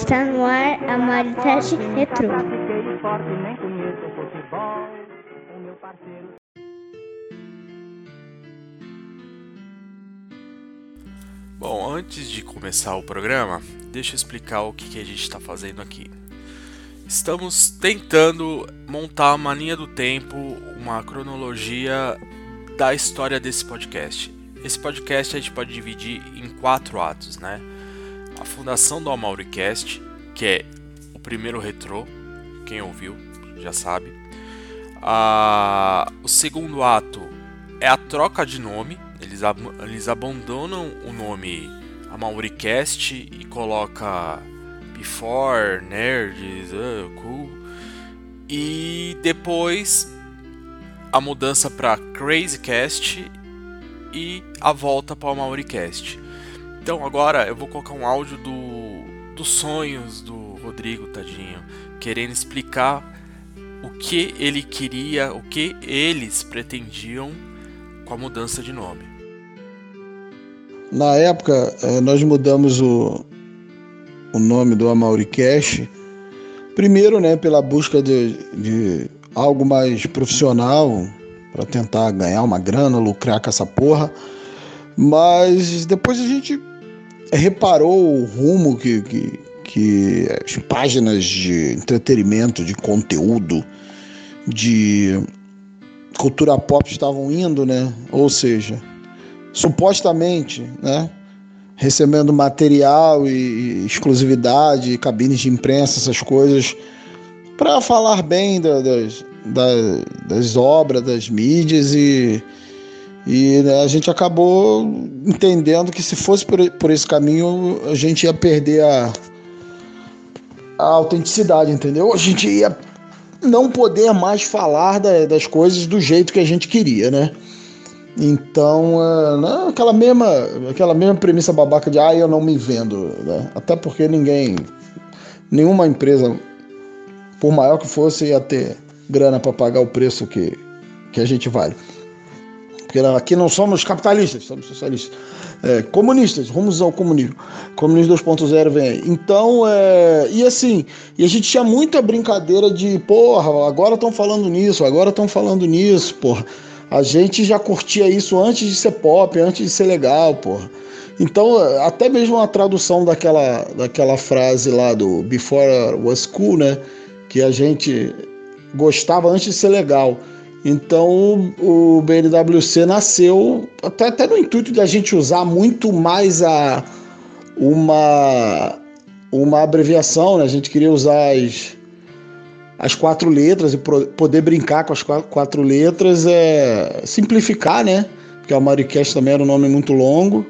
Está no ar a Mariteste Retro. Bom, antes de começar o programa, deixa eu explicar o que, que a gente está fazendo aqui. Estamos tentando montar uma linha do tempo, uma cronologia da história desse podcast. Esse podcast a gente pode dividir em quatro atos, né? A fundação do Amauricast, que é o primeiro retrô, quem ouviu já sabe. o segundo ato é a troca de nome, eles, ab eles abandonam o nome Amauricast e coloca Before, Nerds, uh, cool. E depois a mudança para Crazycast e a volta para o Mauricast. Então agora eu vou colocar um áudio do, dos sonhos do Rodrigo, tadinho, querendo explicar o que ele queria, o que eles pretendiam com a mudança de nome. Na época, eh, nós mudamos o, o nome do Amauricast, primeiro, né, pela busca de, de algo mais profissional, para tentar ganhar uma grana, lucrar com essa porra, mas depois a gente reparou o rumo que, que, que as páginas de entretenimento, de conteúdo, de cultura pop estavam indo, né? Ou seja, supostamente, né? recebendo material e exclusividade, cabines de imprensa, essas coisas, para falar bem da, das, das, das, obras, das mídias e, e né, a gente acabou entendendo que se fosse por, por esse caminho a gente ia perder a, a autenticidade, entendeu? A gente ia não poder mais falar da, das coisas do jeito que a gente queria, né? Então, uh, aquela mesma, aquela mesma premissa babaca de ah, eu não me vendo, né? Até porque ninguém, nenhuma empresa, por maior que fosse, ia ter grana para pagar o preço que, que a gente vale. Porque aqui não somos capitalistas, somos socialistas. É, comunistas, rumos ao comunismo. Comunismo 2.0 vem aí. Então, é, e assim, e a gente tinha muita brincadeira de, porra, agora estão falando nisso, agora estão falando nisso, porra. A gente já curtia isso antes de ser pop, antes de ser legal, porra. Então, até mesmo a tradução daquela, daquela frase lá do Before was cool, né? Que a gente gostava antes de ser legal. Então o BNWC nasceu até, até no intuito de a gente usar muito mais a uma, uma abreviação, né? A gente queria usar as, as quatro letras e poder brincar com as quatro letras, é simplificar, né? Porque a Maricast também era um nome muito longo.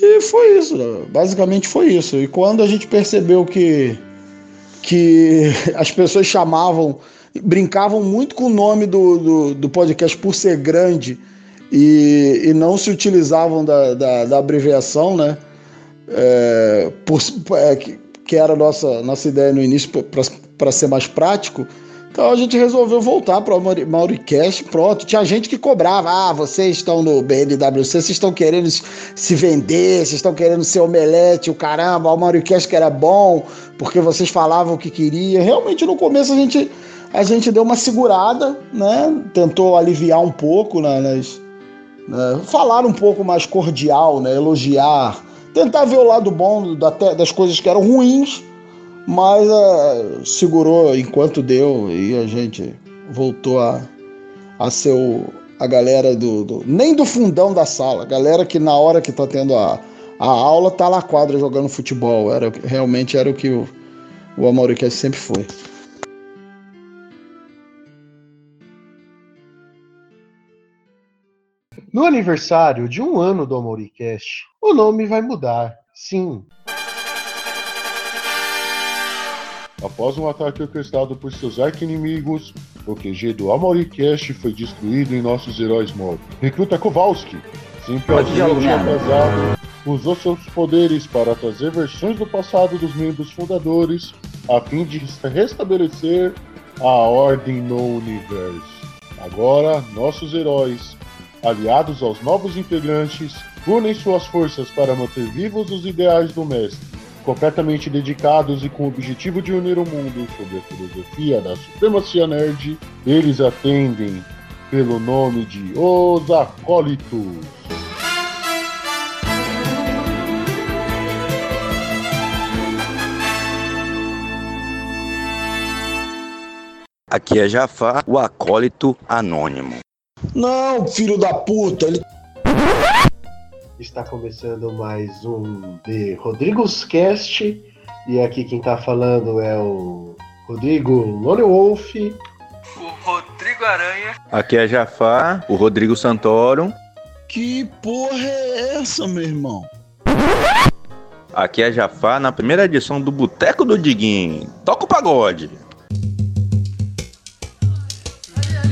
E foi isso, basicamente foi isso. E quando a gente percebeu que, que as pessoas chamavam, brincavam muito com o nome do, do, do podcast por ser grande e, e não se utilizavam da, da, da abreviação, né? É, por, é, que, era a nossa, nossa ideia no início para para ser mais prático. Então a gente resolveu voltar para o Mauricast, pronto. Tinha gente que cobrava, ah, vocês estão no BNWC, vocês estão querendo se vender, vocês estão querendo ser omelete, o caramba, o Mauricast que era bom, porque vocês falavam o que queria. Realmente no começo a gente, a gente deu uma segurada, né? Tentou aliviar um pouco né, nas, né? falar um pouco mais cordial, né? elogiar, tentar ver o lado bom das coisas que eram ruins mas uh, segurou enquanto deu e a gente voltou a, a ser o, a galera do, do, Nem do fundão da sala, galera que na hora que tá tendo a, a aula tá lá quadra jogando futebol. Era, realmente era o que o, o Amauricast sempre foi. No aniversário de um ano do Amauricast, o nome vai mudar. Sim, Após um ataque orquestrado por seus arqui-inimigos, o QG do Amaricast foi destruído e nossos heróis morrem. Recruta Kowalski, simplesmente atrasado, usou seus poderes para trazer versões do passado dos membros fundadores, a fim de restabelecer a ordem no universo. Agora, nossos heróis, aliados aos novos integrantes, unem suas forças para manter vivos os ideais do mestre completamente dedicados e com o objetivo de unir o mundo sobre a filosofia da supremacia nerd, eles atendem pelo nome de Os Acólitos. Aqui é Jafar, o acólito anônimo. Não, filho da puta, ele Está começando mais um de Rodrigues Cast. E aqui quem tá falando é o Rodrigo Lone Wolf. O Rodrigo Aranha. Aqui é Jafar, o Rodrigo Santoro. Que porra é essa, meu irmão? Aqui é Jafar na primeira edição do Boteco do Diguinho. Toca o pagode.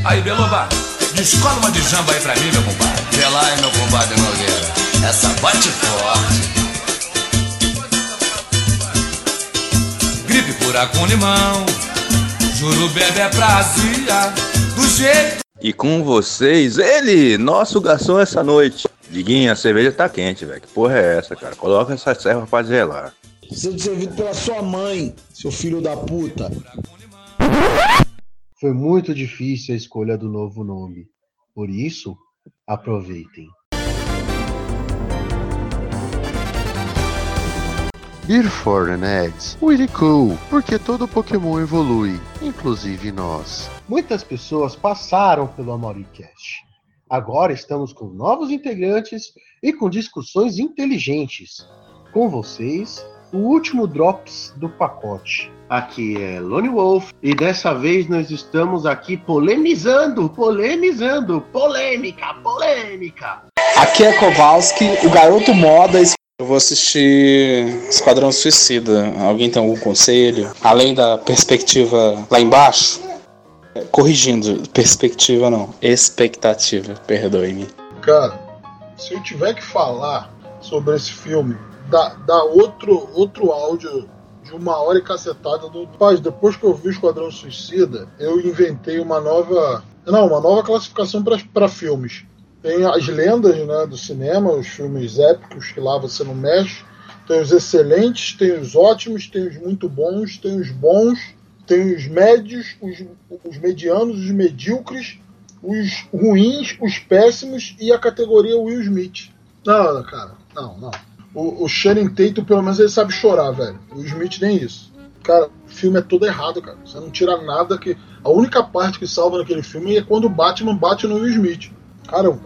Aí, Beloba, descola uma de jamba aí pra mim, meu compadre. Vê lá, meu compadre Nogueira. Essa bate forte. Gripe pura com limão. Juro bebe é prazia. Do jeito. E com vocês, ele, nosso garçom essa noite. Diguinho, a cerveja tá quente, velho. Que porra é essa, cara? Coloca essa serva pra gelar. De servido pela sua mãe, seu filho da puta. Foi muito difícil a escolha do novo nome. Por isso, aproveitem. Ir for the Neds, really cool, porque todo Pokémon evolui, inclusive nós. Muitas pessoas passaram pelo AmauriCast. Agora estamos com novos integrantes e com discussões inteligentes. Com vocês, o último Drops do pacote. Aqui é Lone Wolf e dessa vez nós estamos aqui polemizando, polemizando, polêmica, polêmica. Aqui é Kowalski, o garoto moda. Eu vou assistir Esquadrão Suicida. Alguém tem algum conselho? Além da perspectiva lá embaixo? Corrigindo, perspectiva não, expectativa, perdoe-me. Cara, se eu tiver que falar sobre esse filme, dá, dá outro, outro áudio de uma hora e cacetada do. Paz, depois que eu vi Esquadrão Suicida, eu inventei uma nova. Não, uma nova classificação para filmes. Tem as lendas né, do cinema, os filmes épicos que lá você não mexe. Tem os excelentes, tem os ótimos, tem os muito bons, tem os bons, tem os médios, os, os medianos, os medíocres, os ruins, os péssimos e a categoria Will Smith. Não, cara, não, não. O, o Channing Tatum, pelo menos, ele sabe chorar, velho. O Smith nem isso. Cara, o filme é todo errado, cara. Você não tira nada que. A única parte que salva naquele filme é quando o Batman bate no Will Smith. Cara,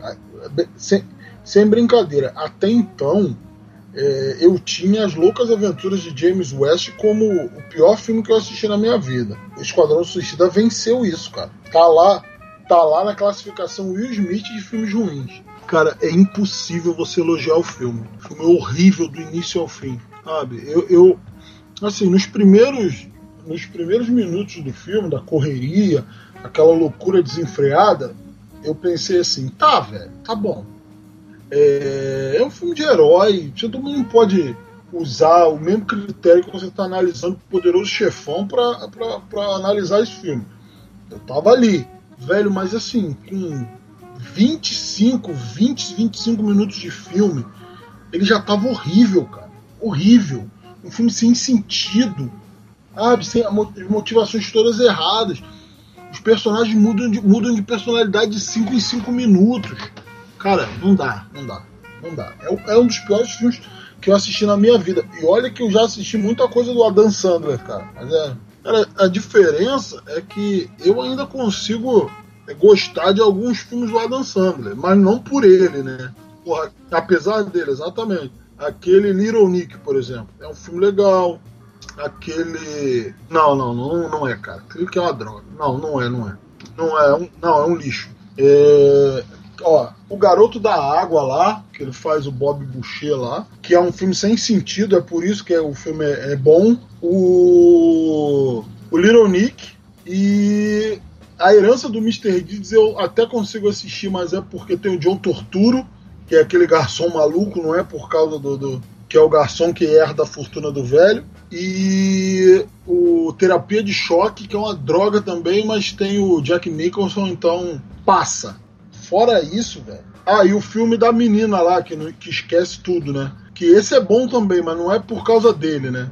sem, sem brincadeira, até então é, eu tinha as loucas aventuras de James West como o pior filme que eu assisti na minha vida. O Esquadrão Suicida venceu isso, cara. Tá lá, tá lá na classificação Will Smith de filmes ruins. Cara, é impossível você elogiar o filme. O filme é horrível do início ao fim, sabe? Eu, eu assim, nos primeiros nos primeiros minutos do filme, da correria, aquela loucura desenfreada, eu pensei assim, tá, velho, tá bom. É, é um filme de herói, também não pode usar o mesmo critério que você está analisando o Poderoso Chefão para analisar esse filme. Eu tava ali, velho, mas assim, com 25, 20, 25 minutos de filme, ele já tava horrível, cara. Horrível. Um filme sem sentido, sabe? Sem motivações todas erradas. Os personagens mudam de, mudam de personalidade de 5 em 5 minutos. Cara, não dá, não dá, não dá. É, é, um dos piores filmes que eu assisti na minha vida. E olha que eu já assisti muita coisa do Adam Sandler, cara. Mas é. Cara, a diferença é que eu ainda consigo gostar de alguns filmes do Adam Sandler, mas não por ele, né? Porra, apesar dele, exatamente. Aquele Little Nick, por exemplo, é um filme legal. Aquele. Não, não, não, não é, cara. Aquele que é uma droga. Não, não é, não é. Não é um, não, é um lixo. É... Ó, o Garoto da Água lá, que ele faz o Bob Boucher lá, que é um filme sem sentido, é por isso que é, o filme é, é bom. O. O Little Nick e a herança do Mr. Deeds eu até consigo assistir, mas é porque tem o John Torturo, que é aquele garçom maluco, não é por causa do, do que é o garçom que herda a fortuna do velho. E o Terapia de Choque, que é uma droga também, mas tem o Jack Nicholson, então passa. Fora isso, velho. Ah, e o filme da menina lá, que, que esquece tudo, né? que esse é bom também, mas não é por causa dele, né?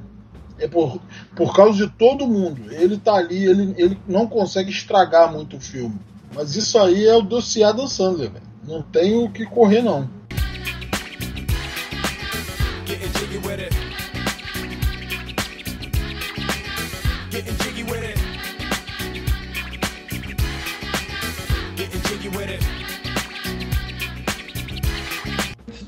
É por, por causa de todo mundo. Ele tá ali, ele, ele não consegue estragar muito o filme. Mas isso aí é o dossiê Adam Sandler. Não tem o que correr, não.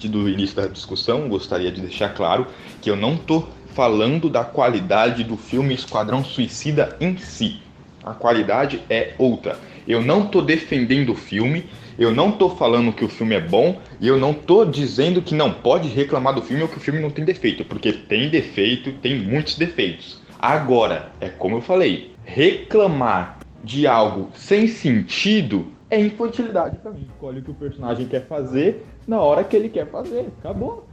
Do início da discussão, gostaria de deixar claro que eu não tô falando da qualidade do filme Esquadrão Suicida em si. A qualidade é outra. Eu não tô defendendo o filme, eu não tô falando que o filme é bom e eu não tô dizendo que não pode reclamar do filme ou que o filme não tem defeito, porque tem defeito, tem muitos defeitos. Agora, é como eu falei, reclamar de algo sem sentido é infantilidade pra mim. Escolhe o que o personagem quer fazer na hora que ele quer fazer. Acabou.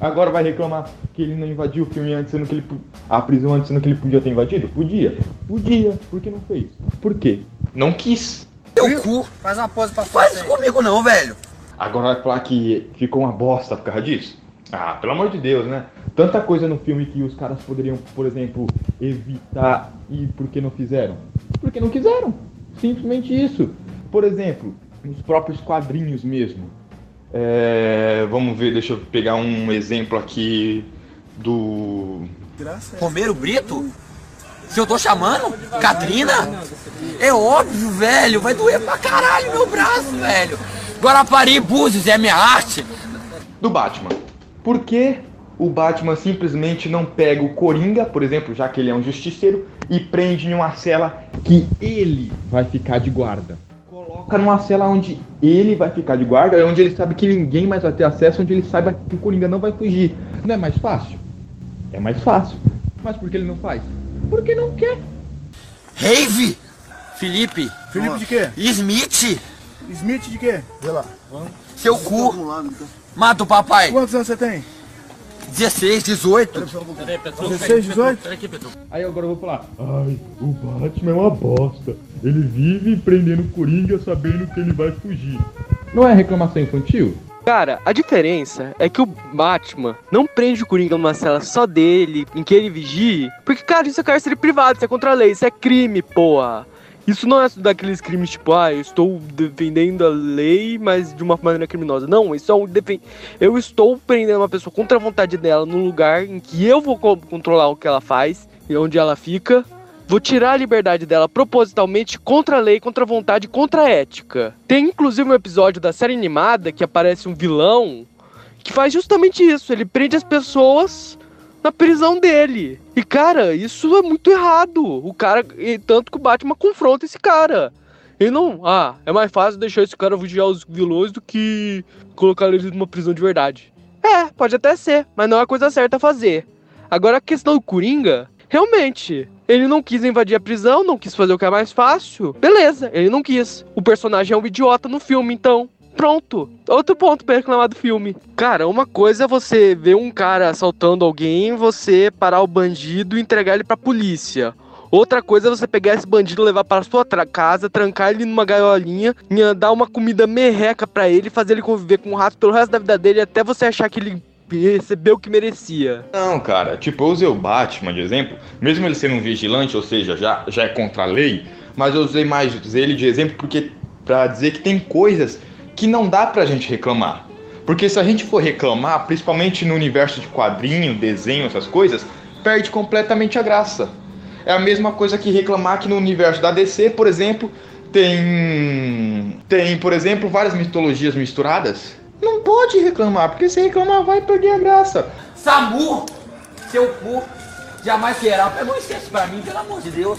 Agora vai reclamar que ele não invadiu o filme antes, sendo que ele. a prisão antes, sendo que ele podia ter invadido? Podia. Podia. Por que não fez? Por quê? Não quis. Teu cu. Faz uma pose pra fora. Faz isso comigo não, velho. Agora vai falar que ficou uma bosta por causa disso? Ah, pelo amor de Deus, né? Tanta coisa no filme que os caras poderiam, por exemplo, evitar e por que não fizeram? Porque não quiseram. Simplesmente isso. Por exemplo, nos próprios quadrinhos mesmo. É, vamos ver, deixa eu pegar um exemplo aqui do. Romero Brito? Se eu tô chamando? Katrina? É óbvio, velho. Vai doer pra caralho meu braço, velho. Guarapari Búzios é minha arte. Do Batman. Por que o Batman simplesmente não pega o Coringa, por exemplo, já que ele é um justiceiro, e prende em uma cela que ele vai ficar de guarda? Coloca numa cela onde ele vai ficar de guarda, onde ele sabe que ninguém mais vai ter acesso, onde ele saiba que o Coringa não vai fugir. Não é mais fácil? É mais fácil. Mas por que ele não faz? Porque não quer. Rave! Felipe. Felipe de quê? Smith. Smith de quê? Vê lá. Seu cu. Mata o papai. Quantos anos você tem? 16, 18. 16, 18? Aí agora eu vou falar, ai, o Batman é uma bosta. Ele vive prendendo o Coringa sabendo que ele vai fugir. Não é reclamação infantil? Cara, a diferença é que o Batman não prende o Coringa numa cela só dele, em que ele vigie, porque, cara, isso é cárcere privado, isso é contra a lei, isso é crime, porra. Isso não é daqueles crimes tipo, ah, eu estou defendendo a lei, mas de uma maneira criminosa. Não, isso é um defen... Eu estou prendendo uma pessoa contra a vontade dela num lugar em que eu vou co- controlar o que ela faz e onde ela fica. Vou tirar a liberdade dela propositalmente contra a lei, contra a vontade, contra a ética. Tem inclusive um episódio da série animada que aparece um vilão que faz justamente isso. Ele prende as pessoas na prisão dele. E cara, isso é muito errado. O cara, e tanto que o Batman confronta esse cara. Ele não, ah, é mais fácil deixar esse cara vigiar os vilões do que colocar eles numa prisão de verdade. É, pode até ser, mas não é a coisa certa a fazer. Agora a questão do Coringa, realmente, ele não quis invadir a prisão, não quis fazer o que é mais fácil. Beleza, ele não quis. O personagem é um idiota no filme, então. Pronto. Outro ponto pra reclamar do filme. Cara, uma coisa é você ver um cara assaltando alguém, você parar o bandido e entregar ele pra polícia. Outra coisa é você pegar esse bandido, levar para sua tra- casa, trancar ele numa gaiolinha, e dar uma comida merreca pra ele, fazer ele conviver com o rato pelo resto da vida dele até você achar que ele recebeu o que merecia. Não, cara, tipo, eu usei o Batman de exemplo, mesmo ele sendo um vigilante, ou seja, já, já é contra a lei, mas eu usei mais ele de exemplo porque pra dizer que tem coisas que não dá pra gente reclamar. Porque se a gente for reclamar, principalmente no universo de quadrinho, desenho, essas coisas, perde completamente a graça. É a mesma coisa que reclamar que no universo da DC, por exemplo, tem tem, por exemplo, várias mitologias misturadas. Não pode reclamar, porque se reclamar vai perder a graça. Samu! Seu cu! Jamais será. Pega um excesso pra mim, pelo amor de Deus.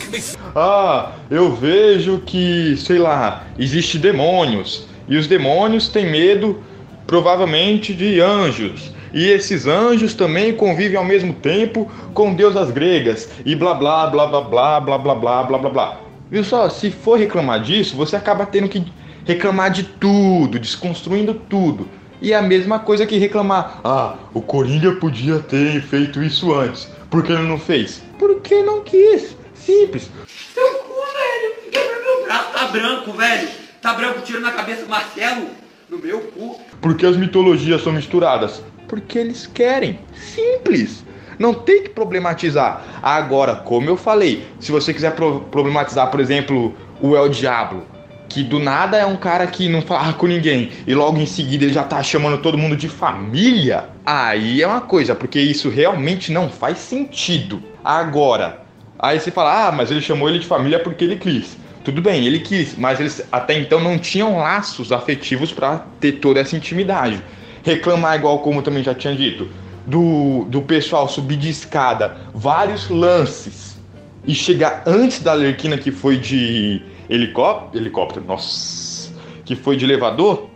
Ah, eu vejo que, sei lá, existe demônios. E os demônios têm medo, provavelmente, de anjos. E esses anjos também convivem ao mesmo tempo com deusas gregas. E blá blá blá blá blá blá blá blá blá blá blá. Viu só? Se for reclamar disso, você acaba tendo que reclamar de tudo, desconstruindo tudo. E é a mesma coisa que reclamar. Ah, o Coringa podia ter feito isso antes. Por que ele não fez? Porque não quis. Simples. Seu cu, velho! Quebra meu braço, tá branco, velho! Tá branco, tiro na cabeça Marcelo! No meu cu! Porque as mitologias são misturadas. porque eles querem. Simples. Não tem que problematizar. Agora, como eu falei, se você quiser pro problematizar, por exemplo, o El Diablo, que do nada é um cara que não fala com ninguém e logo em seguida ele já tá chamando todo mundo de família, aí é uma coisa, porque isso realmente não faz sentido. Agora, aí você fala, ah, mas ele chamou ele de família porque ele quis. Tudo bem, ele quis, mas eles até então não tinham laços afetivos para ter toda essa intimidade. Reclamar igual como também já tinha dito, do, do pessoal subir de escada vários lances e chegar antes da Lerquina que foi de helicóptero, helicóptero, nossa, que foi de elevador,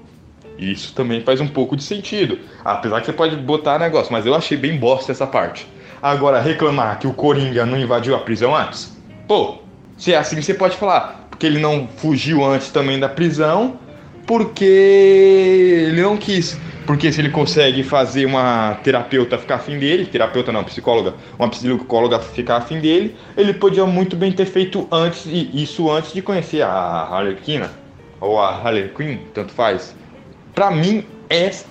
isso também faz um pouco de sentido. Apesar que você pode botar negócio, mas eu achei bem bosta essa parte. Agora, reclamar que o Coringa não invadiu a prisão antes? Pô, se é assim, você pode falar, porque ele não fugiu antes também da prisão, porque ele não quis. Porque se ele consegue fazer uma terapeuta ficar afim dele, terapeuta não, psicóloga, uma psicóloga ficar afim dele, ele podia muito bem ter feito antes isso antes de conhecer a Harlequina ou a Harley Quinn, tanto faz. Para mim,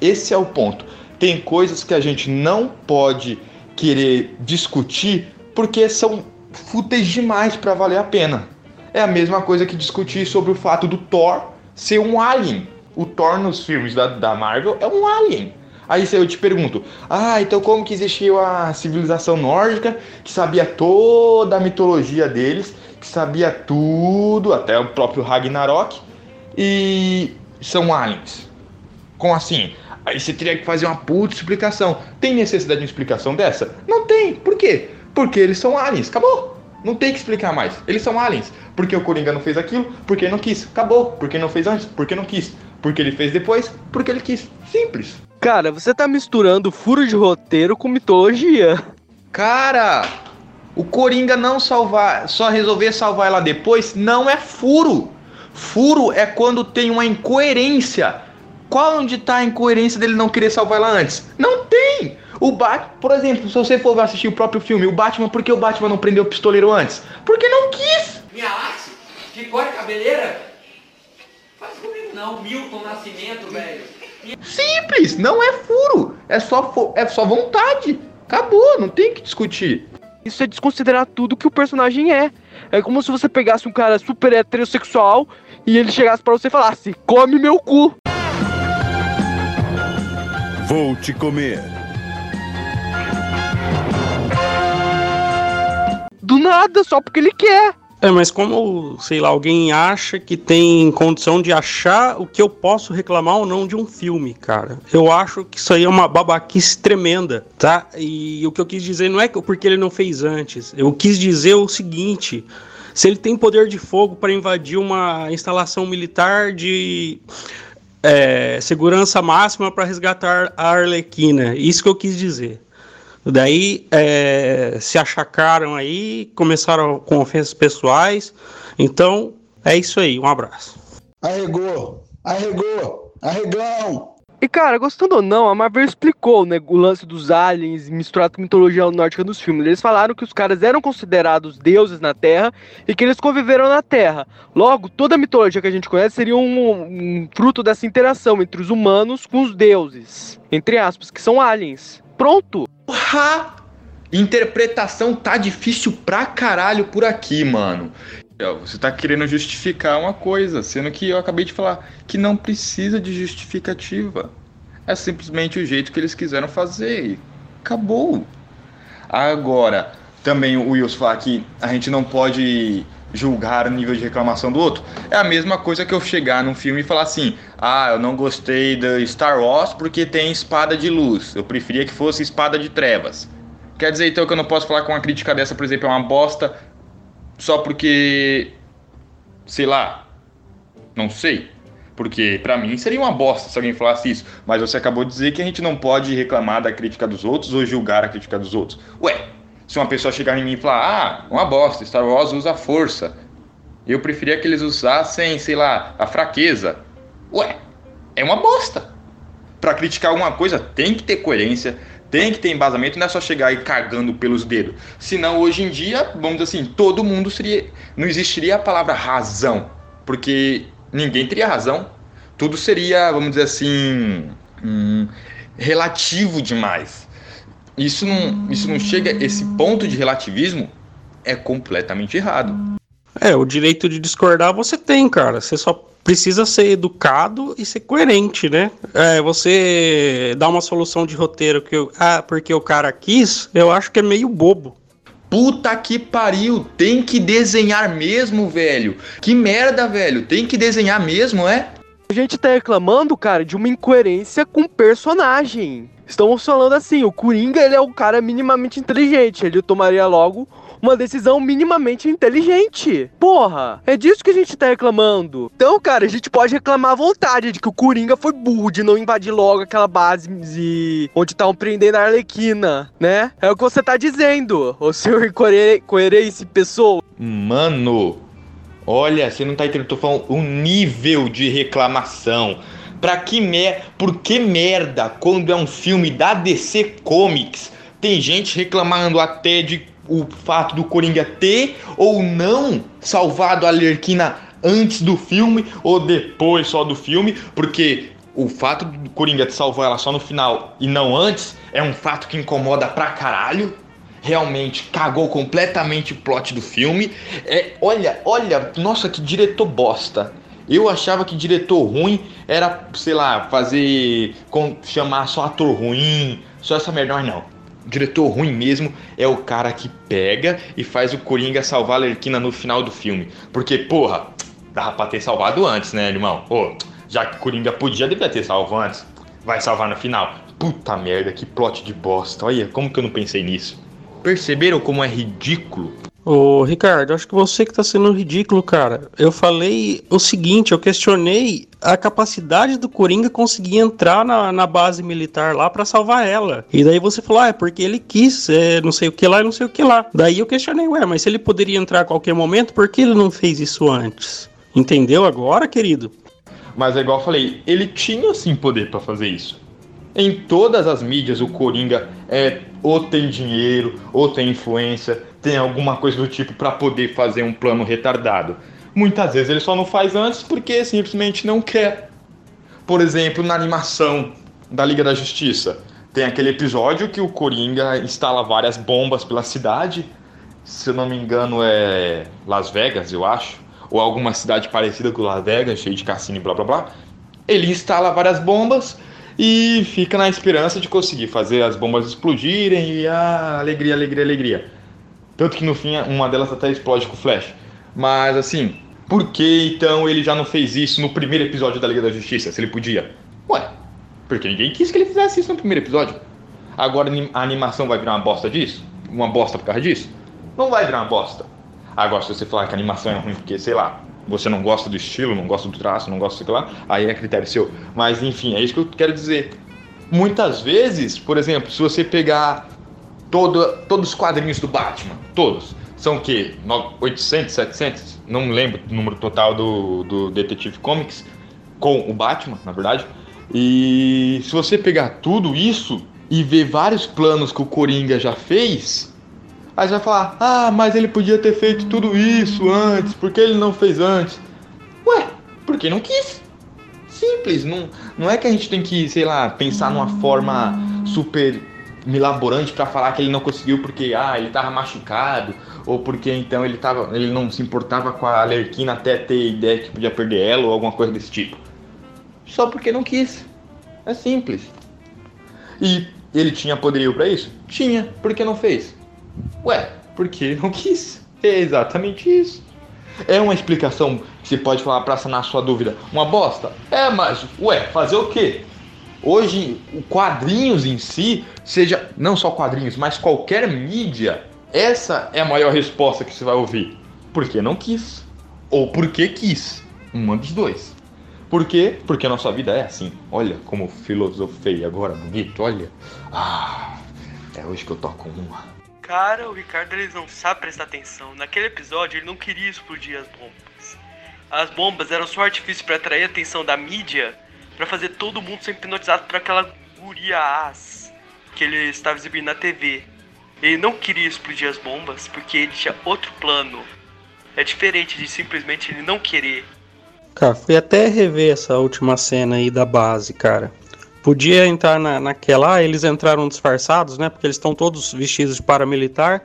esse é o ponto. Tem coisas que a gente não pode querer discutir porque são fúteis demais para valer a pena. É a mesma coisa que discutir sobre o fato do Thor ser um alien o Thor nos filmes da, da Marvel é um alien. Aí eu te pergunto, ah, então como que existiu a civilização nórdica que sabia toda a mitologia deles, que sabia tudo, até o próprio Ragnarok, e são aliens? Como assim? Aí você teria que fazer uma puta explicação. Tem necessidade de uma explicação dessa? Não tem. Por quê? Porque eles são aliens. Acabou. Não tem que explicar mais. Eles são aliens. Porque o Coringa não fez aquilo? Porque não quis. Acabou. Porque não fez antes? Porque não quis. Porque ele fez depois, porque ele quis. Simples. Cara, você tá misturando furo de roteiro com mitologia. Cara, o Coringa não salvar, só resolver salvar ela depois, não é furo. Furo é quando tem uma incoerência. Qual onde tá a incoerência dele não querer salvar ela antes? Não tem! O Batman, por exemplo, se você for assistir o próprio filme, o Batman, por que o Batman não prendeu o pistoleiro antes? Porque não quis! Minha axe, que cor de cabeleira, Faz comigo não, Milton Nascimento, velho. Simples, não é furo. É só, é só vontade. Acabou, não tem que discutir. Isso é desconsiderar tudo que o personagem é. É como se você pegasse um cara super heterossexual e ele chegasse para você e falasse: Come meu cu. Vou te comer. Nada, só porque ele quer. É, mas como, sei lá, alguém acha que tem condição de achar o que eu posso reclamar ou não de um filme, cara. Eu acho que isso aí é uma babaquice tremenda, tá? E o que eu quis dizer não é porque ele não fez antes. Eu quis dizer o seguinte: se ele tem poder de fogo para invadir uma instalação militar de é, segurança máxima para resgatar a Arlequina, isso que eu quis dizer. Daí é, se achacaram aí, começaram com ofensas pessoais. Então é isso aí, um abraço. Arregou, arregou, arregão. E cara, gostando ou não, a Marvel explicou né, o lance dos aliens misturado com mitologia nórdica nos filmes. Eles falaram que os caras eram considerados deuses na Terra e que eles conviveram na Terra. Logo, toda a mitologia que a gente conhece seria um, um fruto dessa interação entre os humanos com os deuses, entre aspas, que são aliens. Pronto! Porra! Interpretação tá difícil pra caralho por aqui, mano. Você tá querendo justificar uma coisa, sendo que eu acabei de falar que não precisa de justificativa. É simplesmente o jeito que eles quiseram fazer e acabou. Agora, também o Wilson falar que a gente não pode julgar o nível de reclamação do outro. É a mesma coisa que eu chegar num filme e falar assim: ah, eu não gostei da Star Wars porque tem espada de luz. Eu preferia que fosse espada de trevas. Quer dizer então que eu não posso falar que uma crítica dessa, por exemplo, é uma bosta só porque. sei lá. Não sei. Porque para mim seria uma bosta se alguém falasse isso. Mas você acabou de dizer que a gente não pode reclamar da crítica dos outros ou julgar a crítica dos outros. Ué, se uma pessoa chegar em mim e falar, ah, uma bosta, Star Wars usa força. Eu preferia que eles usassem, sei lá, a fraqueza. Ué, é uma bosta. Para criticar alguma coisa tem que ter coerência, tem que ter embasamento, não é só chegar e cagando pelos dedos. Senão, hoje em dia, vamos dizer assim, todo mundo seria. Não existiria a palavra razão. Porque ninguém teria razão. Tudo seria, vamos dizer assim. Hum, relativo demais. Isso não, isso não chega, esse ponto de relativismo é completamente errado. É, o direito de discordar você tem, cara. Você só precisa ser educado e ser coerente, né? É, você dá uma solução de roteiro que eu, ah, porque o cara quis, eu acho que é meio bobo. Puta que pariu, tem que desenhar mesmo, velho. Que merda, velho. Tem que desenhar mesmo, é? A gente tá reclamando, cara, de uma incoerência com o personagem. Estamos falando assim, o Coringa, ele é um cara minimamente inteligente, ele tomaria logo uma decisão minimamente inteligente. Porra, é disso que a gente tá reclamando. Então, cara, a gente pode reclamar à vontade de que o Coringa foi burro de não invadir logo aquela base de onde estavam prendendo a Arlequina, né? É o que você tá dizendo, ô senhor incoer- coerência pessoa. Mano, olha, você não tá entendendo, eu tô falando o nível de reclamação. Pra que mer... Por que merda quando é um filme da DC Comics? Tem gente reclamando até de o fato do Coringa ter ou não salvado a Lerquina antes do filme ou depois só do filme, porque o fato do Coringa de salvar ela só no final e não antes é um fato que incomoda pra caralho. Realmente cagou completamente o plot do filme. É, olha, olha, nossa, que diretor bosta. Eu achava que diretor ruim era, sei lá, fazer. com- chamar só ator ruim, só essa merda, mas não. Diretor ruim mesmo é o cara que pega e faz o Coringa salvar a Lerquina no final do filme. Porque, porra, dava pra ter salvado antes, né, irmão? Ô, já que Coringa podia, devia ter salvo antes. Vai salvar no final. Puta merda, que plot de bosta. Olha, como que eu não pensei nisso? Perceberam como é ridículo? Ô, Ricardo, acho que você que tá sendo ridículo, cara. Eu falei o seguinte, eu questionei a capacidade do Coringa conseguir entrar na, na base militar lá pra salvar ela. E daí você falou, ah, é porque ele quis, é, não sei o que lá e não sei o que lá. Daí eu questionei, ué, mas se ele poderia entrar a qualquer momento, por que ele não fez isso antes? Entendeu agora, querido? Mas é igual eu falei, ele tinha sim poder pra fazer isso. Em todas as mídias o Coringa é ou tem dinheiro, ou tem influência, tem alguma coisa do tipo pra poder fazer um plano retardado. Muitas vezes ele só não faz antes porque simplesmente não quer. Por exemplo, na animação da Liga da Justiça, tem aquele episódio que o Coringa instala várias bombas pela cidade. Se eu não me engano, é Las Vegas, eu acho. Ou alguma cidade parecida com Las Vegas, cheio de cassino e blá blá blá. Ele instala várias bombas e fica na esperança de conseguir fazer as bombas explodirem e ah, alegria, alegria, alegria. Tanto que no fim uma delas até explode com flash. Mas assim, por que então ele já não fez isso no primeiro episódio da Liga da Justiça, se ele podia? Ué, porque ninguém quis que ele fizesse isso no primeiro episódio. Agora a animação vai virar uma bosta disso? Uma bosta por causa disso? Não vai virar uma bosta. Agora, se você falar que a animação é ruim porque, sei lá, você não gosta do estilo, não gosta do traço, não gosta que lá, aí é critério seu. Mas enfim, é isso que eu quero dizer. Muitas vezes, por exemplo, se você pegar todo, todos os quadrinhos do Batman, todos, são o quê? No- 800, 700? Não lembro o número total do, do Detective Comics, com o Batman, na verdade. E se você pegar tudo isso e ver vários planos que o Coringa já fez, aí você vai falar: ah, mas ele podia ter feito tudo isso antes, por que ele não fez antes? Ué, porque não quis. Simples, não, não é que a gente tem que, sei lá, pensar numa forma super milaborante pra falar que ele não conseguiu porque ah, ele tava machucado ou porque então ele tava, ele não se importava com a Alerquina até ter ideia que podia perder ela ou alguma coisa desse tipo. Só porque não quis. É simples. E ele tinha poderio pra isso? Tinha, por que não fez? Ué, porque não quis. É exatamente isso. É uma explicação que você pode falar pra sanar sua dúvida. Uma bosta? É, mas, ué, fazer o quê? Hoje, o quadrinhos em si, seja não só quadrinhos, mas qualquer mídia, essa é a maior resposta que você vai ouvir. Porque não quis. Ou porque quis. Uma dos dois. Por quê? Porque a nossa vida é assim. Olha como filosofei agora, bonito, olha. Ah, é hoje que eu toco uma. Cara, o Ricardo ele não sabe prestar atenção. Naquele episódio ele não queria explodir as bombas. As bombas eram só artifício para atrair a atenção da mídia, para fazer todo mundo ser hipnotizado por aquela guria as que ele estava exibindo na TV. Ele não queria explodir as bombas porque ele tinha outro plano. É diferente de simplesmente ele não querer. Cara, fui até rever essa última cena aí da base, cara. Podia entrar na, naquela, ah, eles entraram disfarçados, né? Porque eles estão todos vestidos de paramilitar.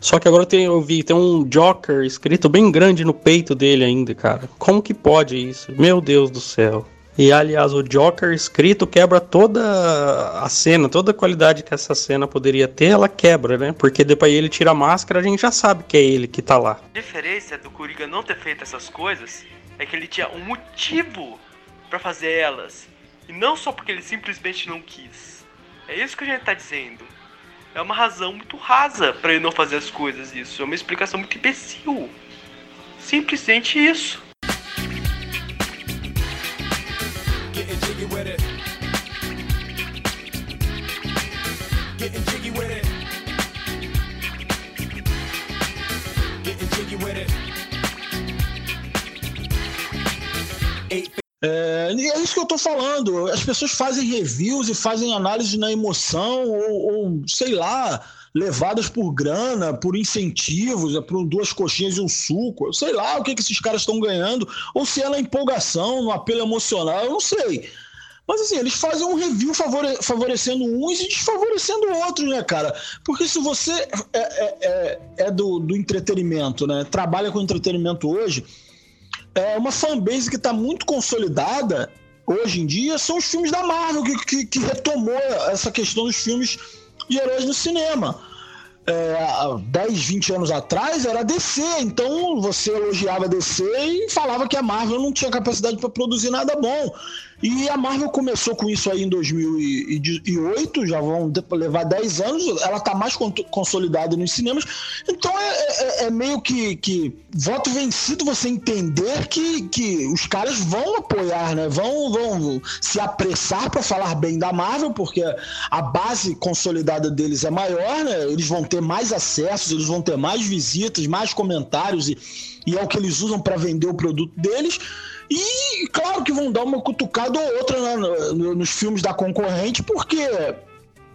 Só que agora tem, eu vi, tem um Joker escrito bem grande no peito dele ainda, cara. Como que pode isso? Meu Deus do céu. E aliás, o Joker escrito quebra toda a cena, toda a qualidade que essa cena poderia ter, ela quebra, né? Porque depois ele tira a máscara, a gente já sabe que é ele que tá lá. A diferença do Coringa não ter feito essas coisas é que ele tinha um motivo para fazer elas. E não só porque ele simplesmente não quis. É isso que a gente tá dizendo. É uma razão muito rasa para ele não fazer as coisas isso. É uma explicação muito imbecil. Simplesmente isso. Jiggy with it. Getting jiggy with it. Getting jiggy with it. É, é isso que eu tô falando. As pessoas fazem reviews e fazem análise na emoção, ou, ou, sei lá, levadas por grana, por incentivos, é por duas coxinhas e um suco. Sei lá o que, que esses caras estão ganhando, ou se é na empolgação, no apelo emocional, eu não sei. Mas assim, eles fazem um review favore favorecendo uns e desfavorecendo outros, né, cara? Porque se você é, é, é, é do, do entretenimento, né? Trabalha com entretenimento hoje é uma fanbase que está muito consolidada hoje em dia são os filmes da Marvel, que, que, que retomou essa questão dos filmes de heróis no cinema. É, há 10, 20 anos atrás era DC, então você elogiava DC e falava que a Marvel não tinha capacidade para produzir nada bom. E a Marvel começou com isso aí em 2008, já vão levar 10 anos, ela está mais consolidada nos cinemas. Então é, é, é, meio que, que voto vencido você entender que, que os caras vão apoiar, né? Vão, vão se apressar para falar bem da Marvel, porque a base consolidada deles é maior, né? Eles vão ter mais acessos, eles vão ter mais visitas, mais comentários e, e é o que eles usam para vender o produto deles. E claro que vão dar uma cutucada ou outra né, no, nos filmes da concorrente, porque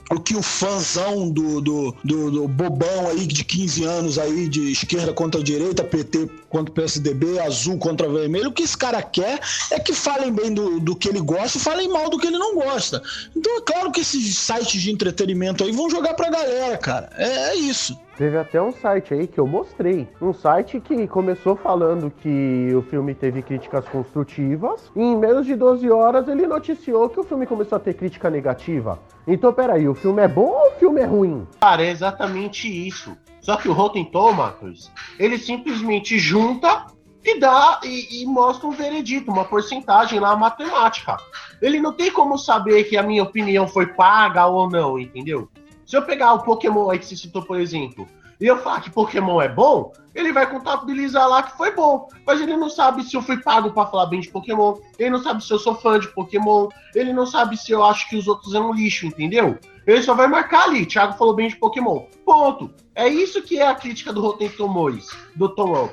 o que o fãzão do, do, do, do, bobão aí de 15 anos aí, de esquerda contra direita, PT contra PSDB, azul contra vermelho, o que esse cara quer é que falem bem do, do que ele gosta e falem mal do que ele não gosta. Então é claro que esses sites de entretenimento aí vão jogar pra galera, cara. É, é isso. Teve até um site aí que eu mostrei. Um site que começou falando que o filme teve críticas construtivas. E em menos de 12 horas ele noticiou que o filme começou a ter crítica negativa. Então, peraí, o filme é bom ou o filme é ruim? Cara, é exatamente isso. Só que o Rotten Tomatoes, ele simplesmente junta e dá e, e, mostra um veredito, uma porcentagem lá matemática. Ele não tem como saber que a minha opinião foi paga ou não, entendeu? Se eu pegar o Pokémon aí que você citou, por exemplo, e eu falar que Pokémon é bom, ele vai contabilizar lá que foi bom. Mas ele não sabe se eu fui pago para falar bem de Pokémon, ele não sabe se eu sou fã de Pokémon, ele não sabe se eu acho que os outros são um lixo, entendeu? Ele só vai marcar ali, Thiago falou bem de Pokémon. Ponto. É isso que é a crítica do Rotten Tomatoes, do Tom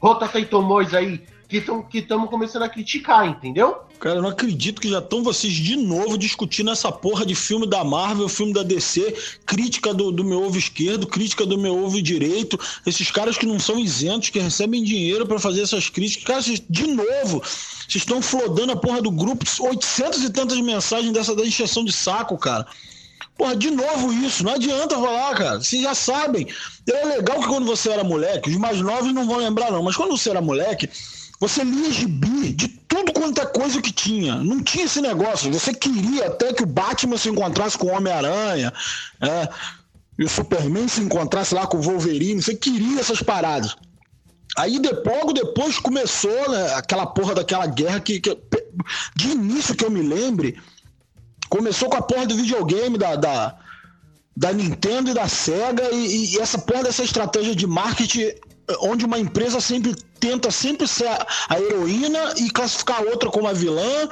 Rotten Tomatoes aí, que estamos que começando a criticar, entendeu? Cara, eu não acredito que já estão vocês de novo discutindo essa porra de filme da Marvel, filme da DC, crítica do, do meu ovo esquerdo, crítica do meu ovo direito. Esses caras que não são isentos, que recebem dinheiro para fazer essas críticas. Cara, vocês, de novo, vocês estão flodando a porra do grupo, 800 e tantas mensagens dessa da encheção de saco, cara. Porra, de novo isso, não adianta falar, cara. Vocês já sabem. É legal que quando você era moleque, os mais novos não vão lembrar, não, mas quando você era moleque, você lia gibi de tudo quanto é coisa que tinha. Não tinha esse negócio. Você queria até que o Batman se encontrasse com o Homem-Aranha, é, e o Superman se encontrasse lá com o Wolverine. Você queria essas paradas. Aí depois, depois começou né, aquela porra daquela guerra que, que, de início que eu me lembre, começou com a porra do videogame da, da, da Nintendo e da Sega e, e essa porra dessa estratégia de marketing onde uma empresa sempre tenta sempre ser a heroína e classificar a outra como a vilã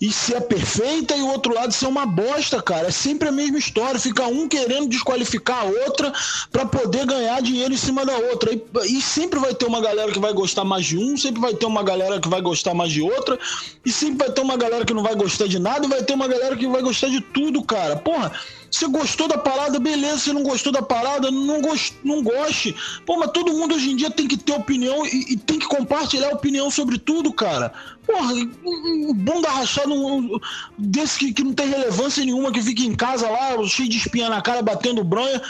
e ser perfeita e o outro lado ser uma bosta, cara. É sempre a mesma história. Fica um querendo desqualificar a outra para poder ganhar dinheiro em cima da outra. E, e, sempre vai ter uma galera que vai gostar mais de um, sempre vai ter uma galera que vai gostar mais de outra, e sempre vai ter uma galera que não vai gostar de nada e vai ter uma galera que vai gostar de tudo, cara. Porra, Você gostou da parada, beleza. Você não gostou da parada, não, gost, não goste. Pô, mas todo mundo hoje em dia tem que ter opinião e, e tem que compartilhar opinião sobre tudo, cara. Porra, um, bunda rachada um, desse que, que não tem relevância nenhuma, que fica em casa lá, cheio de espinha na cara, batendo bronha.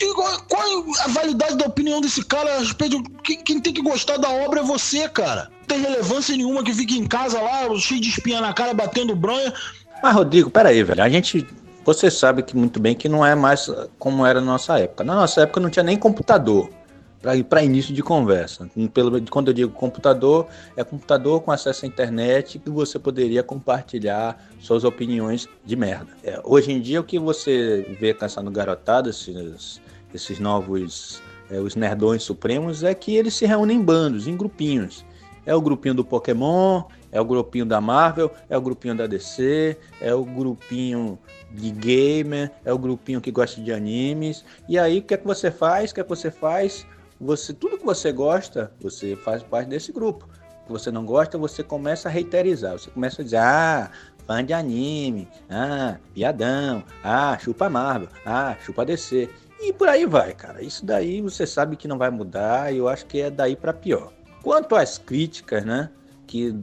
E Qual, qual é a validade da opinião desse cara a respeito? Quem, quem tem que gostar da obra é você, cara. Não tem relevância nenhuma que fica em casa lá, cheio de espinha na cara, batendo bronha. Mas, Rodrigo, peraí, velho. A gente. Você sabe que muito bem que não é mais como era na nossa época. Na nossa época não tinha nem computador para início de conversa. Pelo, quando eu digo computador, é computador com acesso à internet que você poderia compartilhar suas opiniões de merda. É, hoje em dia, o que você vê caçando garotada, esses, esses novos é, os nerdões supremos, é que eles se reúnem em bandos, em grupinhos. É o grupinho do Pokémon, é o grupinho da Marvel, é o grupinho da DC, é o grupinho de gamer, é o grupinho que gosta de animes. E aí, o que é que você faz? O que é que você faz? Você, tudo que você gosta, você faz parte desse grupo. O que você não gosta, você começa a reiterizar. Você começa a dizer, ah, fã de anime, ah, piadão, ah, chupa Marvel, ah, chupa DC. E por aí vai, cara. Isso daí você sabe que não vai mudar e eu acho que é daí para pior. Quanto às críticas, né, que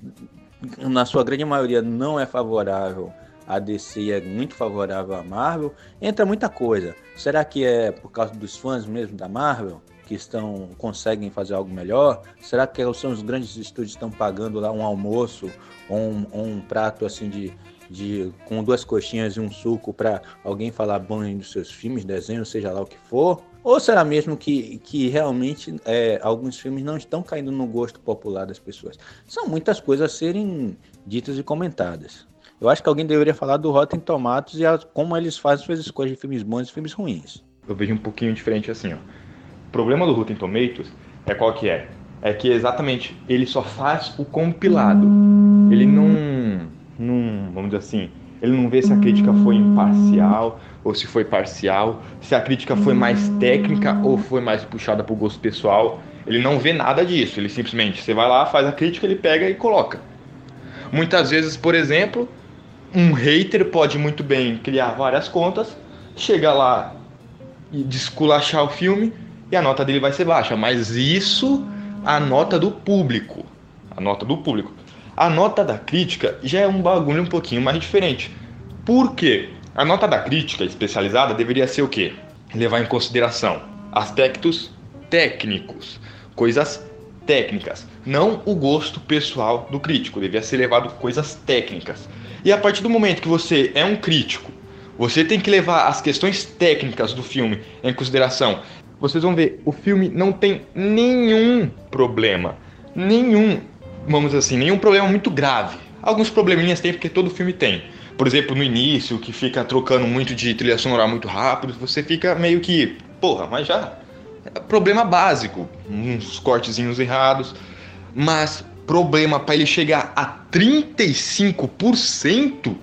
na sua grande maioria não é favorável a DC é muito favorável à Marvel, entra muita coisa. Será que é por causa dos fãs mesmo da Marvel que estão conseguem fazer algo melhor? Será que são os grandes estúdios que estão pagando lá um almoço ou um, ou um prato assim de, de com duas coxinhas e um suco para alguém falar bem dos seus filmes, desenhos, seja lá o que for? Ou será mesmo que, que realmente é, alguns filmes não estão caindo no gosto popular das pessoas? São muitas coisas a serem ditas e comentadas. Eu acho que alguém deveria falar do Rotten Tomatoes e a, como eles fazem suas escolhas de filmes bons e filmes ruins. Eu vejo um pouquinho diferente assim, ó. O problema do Rotten Tomatoes é qual que é? É que exatamente ele só faz o compilado. Ele não, não, vamos dizer assim, ele não vê se a crítica foi imparcial ou se foi parcial, se a crítica foi mais técnica ou foi mais puxada para o gosto pessoal. Ele não vê nada disso. Ele simplesmente, você vai lá, faz a crítica, ele pega e coloca. Muitas vezes, por exemplo, um hater pode muito bem criar várias contas, chegar lá e desculachar o filme e a nota dele vai ser baixa. Mas isso, a nota do público. A nota do público. A nota da crítica já é um bagulho um pouquinho mais diferente. Por quê? A nota da crítica especializada deveria ser o quê? Levar em consideração aspectos técnicos, coisas técnicas, não o gosto pessoal do crítico. Devia ser levado coisas técnicas. E a partir do momento que você é um crítico, você tem que levar as questões técnicas do filme em consideração. Vocês vão ver, o filme não tem nenhum problema, nenhum, vamos assim, nenhum problema muito grave. Alguns probleminhas tem porque todo filme tem. Por exemplo, no início, que fica trocando muito de trilha sonora muito rápido, você fica meio que, porra, mas já é problema básico, uns cortezinhos errados, mas problema para ele chegar a 35%,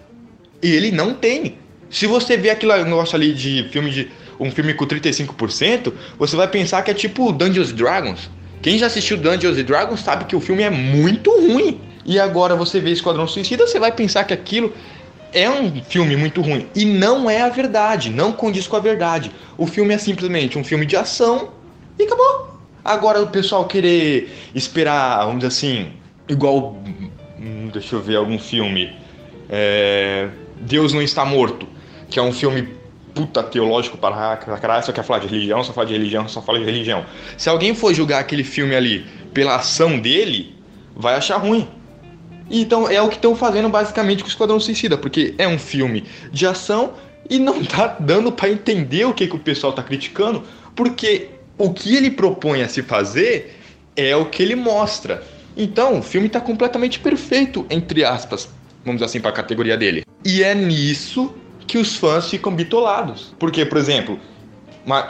ele não tem. Se você vê aquele negócio ali de filme de um filme com 35%, você vai pensar que é tipo Dungeons Dragons. Quem já assistiu Dungeons Dragons sabe que o filme é muito ruim. E agora você vê Esquadrão Suicida, você vai pensar que aquilo é um filme muito ruim. E não é a verdade, não condiz com a verdade. O filme é simplesmente um filme de ação e acabou. Agora o pessoal querer esperar, vamos dizer assim, igual. hum, Deixa eu ver algum filme. É, Deus não está morto, que é um filme puta teológico para caralho, só quer falar de religião, só fala de religião, só fala de religião. Se alguém for julgar aquele filme ali pela ação dele, vai achar ruim. Então é o que estão fazendo basicamente com o Esquadrão Suicida, porque é um filme de ação e não tá dando para entender o que, que o pessoal tá criticando, porque o que ele propõe a se fazer é o que ele mostra. Então o filme tá completamente perfeito, entre aspas, vamos dizer assim, para a categoria dele. E é nisso que os fãs ficam bitolados. Porque, por exemplo,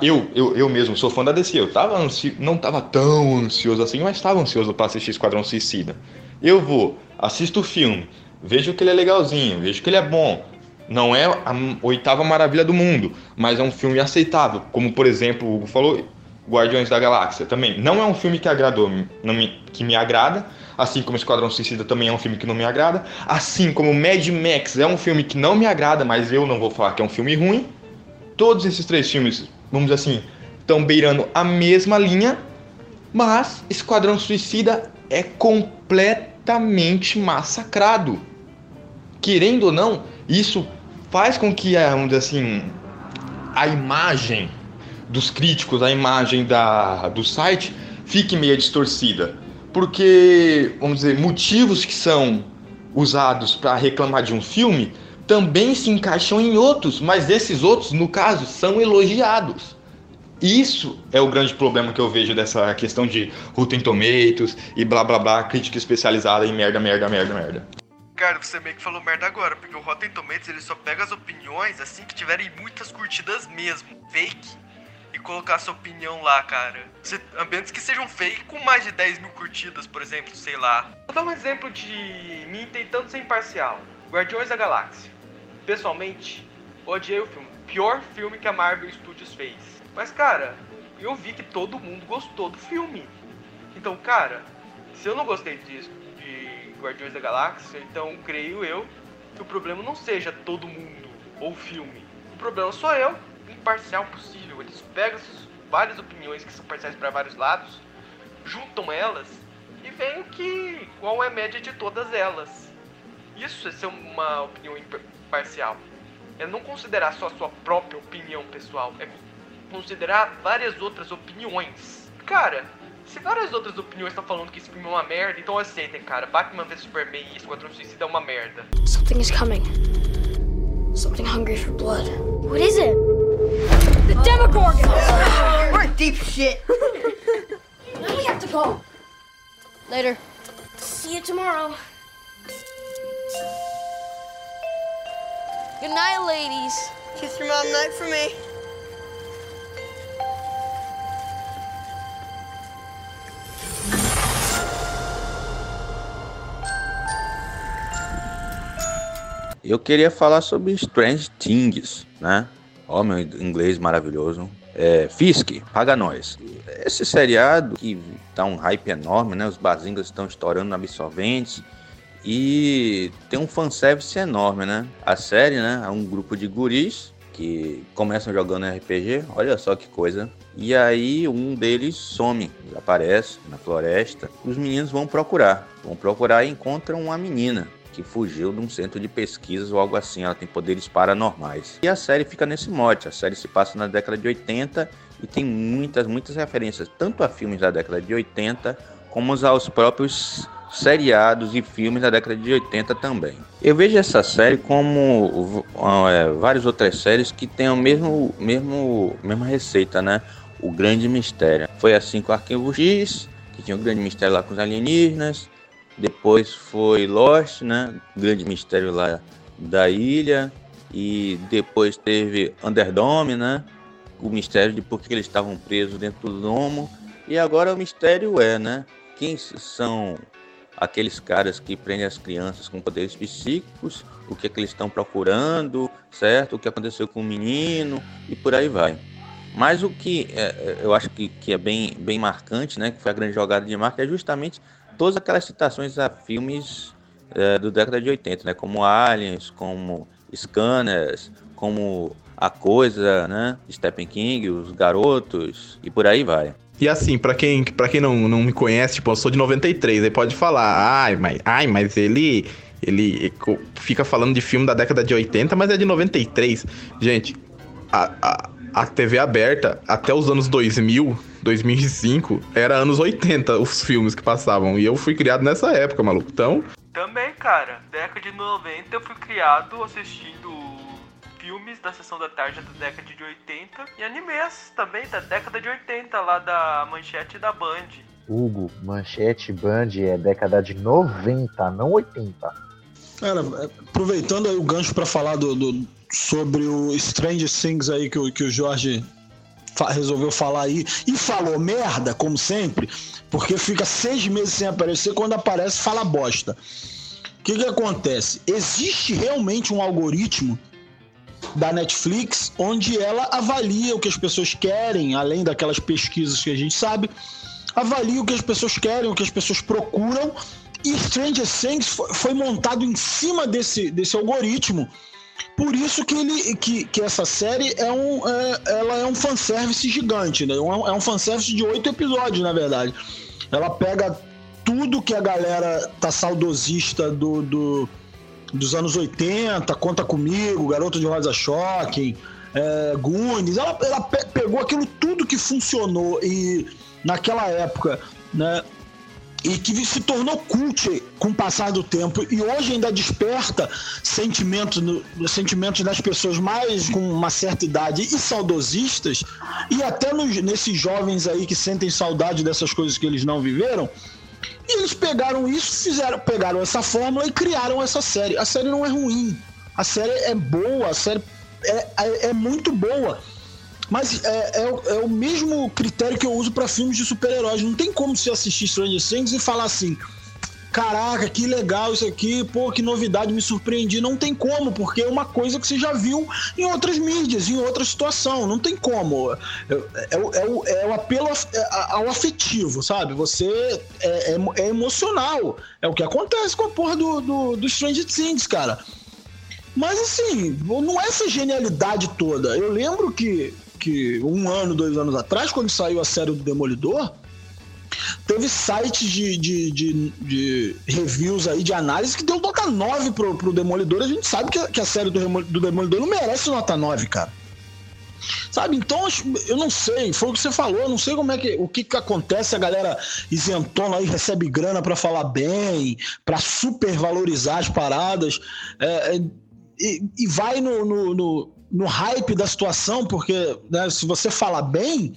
eu, eu, eu mesmo sou fã da DC, eu tava ansi... não tava tão ansioso assim, mas estava ansioso para assistir Esquadrão Suicida. Eu vou, assisto o filme, vejo que ele é legalzinho, vejo que ele é bom. Não é a oitava maravilha do mundo, mas é um filme aceitável. Como, por exemplo, o Hugo falou, Guardiões da Galáxia também. Não é um filme que agradou, me, que me agrada, assim como Esquadrão Suicida também é um filme que não me agrada, assim como Mad Max é um filme que não me agrada, mas eu não vou falar que é um filme ruim. todos esses três filmes, vamos dizer assim, estão beirando a mesma linha, mas Esquadrão Suicida é completamente massacrado. Querendo ou não, isso faz com que, eh, vamos dizer assim, a imagem dos críticos, a imagem da, do site fique meio distorcida. Porque, vamos dizer, motivos que são usados para reclamar de um filme também se encaixam em outros, mas esses outros, no caso, são elogiados. Isso é o grande problema que eu vejo dessa questão de Rotten Tomatoes e blá blá blá, crítica especializada em merda, merda, merda, merda. Cara, você meio que falou merda agora, porque o Rotten Tomatoes ele só pega as opiniões assim que tiverem muitas curtidas mesmo, fake, e colocar sua opinião lá, cara. Se, ambientes que sejam fake com mais de 10 mil curtidas, por exemplo, sei lá. Vou dar um exemplo de mim tentando ser imparcial. Guardiões da Galáxia. Pessoalmente, odiei o filme. Pior filme que a Marvel Studios fez. Mas, cara, eu vi que todo mundo gostou do filme. Então, cara, se eu não gostei disso, de Guardiões da Galáxia, então creio eu que o problema não seja todo mundo ou o filme. O problema sou eu, imparcial possível. Eles pegam essas várias opiniões que são parciais para vários lados, juntam elas e veem que qual é a média de todas elas. Isso é ser uma opinião imparcial. É não considerar só a sua própria opinião pessoal, é considerar várias outras opiniões. Cara, se várias outras opiniões estão falando que esse filme é uma merda, então aceitem, cara. Batman vs Superman e Esquadrão Suicida é uma merda. Something is coming. Something hungry for blood. What is it? The Demogorgon! We're in deep shit. now we have to go. Later. See you tomorrow. Good night, ladies. Kiss your mom night for me. Eu queria falar sobre Strange Things, né? Ó, meu inglês maravilhoso. É, Fisk, paga nós. Esse seriado que tá um hype enorme, né? Os bazingas estão estourando absorventes e tem um fanservice enorme, né? A série, né? É um grupo de guris que começam jogando RPG, olha só que coisa. E aí um deles some, desaparece na floresta. Os meninos vão procurar, vão procurar e encontram uma menina que fugiu de um centro de pesquisas ou algo assim. Ela tem poderes paranormais. E a série fica nesse mote. A série se passa na década de 80 e tem muitas, muitas referências, tanto a filmes da década de 80 como aos próprios seriados e filmes da década de 80 também. Eu vejo essa série como é, várias outras séries que têm a mesmo, mesmo, mesma receita, né? O grande mistério. Foi assim com Arquivo X, que tinha o grande mistério lá com os alienígenas. Depois foi Lost, né? Grande mistério lá da ilha. E depois teve Underdome, né? O mistério de por que eles estavam presos dentro do domo. E agora o mistério é, né? Quem são aqueles caras que prendem as crianças com poderes psíquicos, o que, é que eles estão procurando, certo? O que aconteceu com o menino e por aí vai. Mas o que é, eu acho que, que é bem, bem marcante, né, que foi a grande jogada de marca, é justamente todas aquelas citações a filmes é, do década de 80, né, como Aliens, como Scanners, como A Coisa, né, Stephen King, Os Garotos e por aí vai. E assim, para quem, pra quem não, não me conhece, tipo, eu sou de 93, aí pode falar, ai, mas, ai, mas ele, ele fica falando de filme da década de 80, mas é de 93. Gente, a, a, a TV aberta até os anos 2000, 2005, era anos 80 os filmes que passavam. E eu fui criado nessa época, maluco. Então. Também, cara, década de 90 eu fui criado assistindo filmes da sessão da tarde da década de 80 e animes também da década de 80 lá da Manchete e da Band. Hugo, Manchete Band é década de 90, não 80. Cara, aproveitando aí o gancho para falar do, do, sobre o Strange Things aí que o, que o Jorge resolveu falar aí e falou merda, como sempre, porque fica seis meses sem aparecer, quando aparece fala bosta. O que, que acontece? Existe realmente um algoritmo da Netflix, onde ela avalia o que as pessoas querem, além daquelas pesquisas que a gente sabe, avalia o que as pessoas querem, o que as pessoas procuram. E Stranger Things foi, montado em cima desse, desse algoritmo Por isso que, ele, que, que essa série é um, é, ela é um fanservice gigante, né? É um, é um fanservice de oito episódios, na verdade. Ela pega tudo que a galera tá saudosista do, do dos anos 80, Conta Comigo, Garoto de Rosa Shocking, é, Goonies. Ela, ela pe pegou aquilo tudo que funcionou e naquela época, né? E que se tornou cult com o passar do tempo e hoje ainda desperta sentimentos, no, sentimentos das pessoas mais com uma certa idade e saudosistas, e até nos, nesses jovens aí que sentem saudade dessas coisas que eles não viveram, e eles pegaram isso, fizeram, pegaram essa fórmula e criaram essa série. A série não é ruim. A série é boa, a série é, é, é muito boa. Mas é, é, é, o mesmo critério que eu uso para filmes de super-heróis. Não tem como você assistir Stranger Things e falar assim: caraca, que legal isso aqui, pô, que novidade, me surpreendi. Não tem como, porque é uma coisa que você já viu em outras mídias, em outra situação. Não tem como. É, é, é o, é o apelo ao afetivo, sabe? Você é, é, emocional. É o que acontece com a porra do, do, do Stranger Things, cara. Mas assim, não é essa genialidade toda. Eu lembro que, que um ano, dois anos atrás, quando saiu a série do Demolidor, teve sites de, de, de, de, reviews aí, de análise, que deu nota 9 pro, pro Demolidor. A gente sabe que, a, que a série do, do Demolidor não merece nota 9, cara. Sabe? Então, eu não sei, foi o que você falou, não sei como é que o que, que acontece, a galera isentona aí recebe grana para falar bem, para supervalorizar as paradas, é, é, e, e, vai no, no, no, no, hype da situação, porque né, se você falar bem,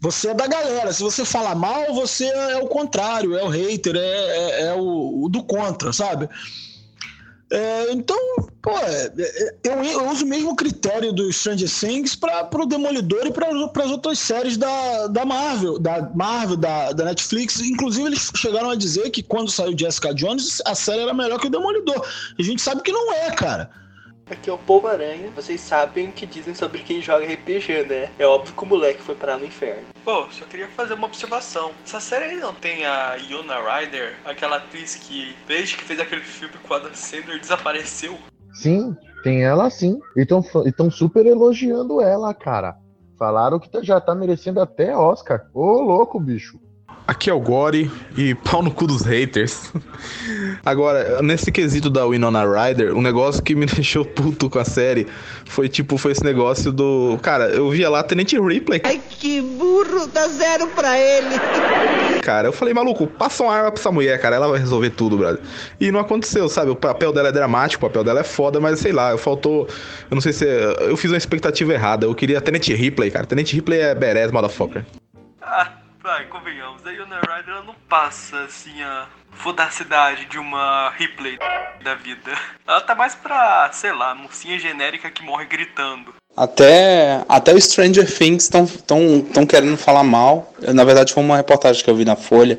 você é da galera. Se você fala mal, você é o contrário, é o hater, é, é, é o, o, do contra, sabe? É, então, pô, é, é, eu, eu, uso o mesmo critério do Stranger Things para o Demolidor e para as outras séries da, da Marvel, da Marvel, da, da Netflix. Inclusive, eles chegaram a dizer que quando saiu Jessica Jones, a série era melhor que o Demolidor. A gente sabe que não é, cara. Aqui é o Povo Aranha. Vocês sabem o que dizem sobre quem joga RPG, né? É óbvio que o moleque foi parar no inferno. Pô, só queria fazer uma observação. Essa série aí não tem a Yona Ryder, aquela atriz que, desde que fez aquele filme com a Adam Sandler, desapareceu? Sim, tem ela sim. E estão super elogiando ela, cara. Falaram que já tá merecendo até Oscar. Ô, louco, bicho. Aqui é o Gore e pau no cu dos haters. Agora, nesse quesito da Winona Ryder, um negócio que me deixou puto com a série foi tipo, foi esse negócio do. Cara, eu via lá Tenente Ripley. Ai, que burro, dá zero pra ele. Cara, eu falei, maluco, passa uma arma pra essa mulher, cara, ela vai resolver tudo, brother. E não aconteceu, sabe? O papel dela é dramático, o papel dela é foda, mas sei lá, eu faltou. Eu não sei se. Eu fiz uma expectativa errada. Eu queria Tenente Ripley, cara. Tenente Ripley é badass, motherfucker. Ah. Vai, convenhamos, Rider ela não passa assim a fodacidade de uma Ripley da vida. Ela tá mais pra, sei lá, mocinha genérica que morre gritando. Até, até o Stranger Things estão tão, tão querendo falar mal. Na verdade, foi uma reportagem que eu vi na Folha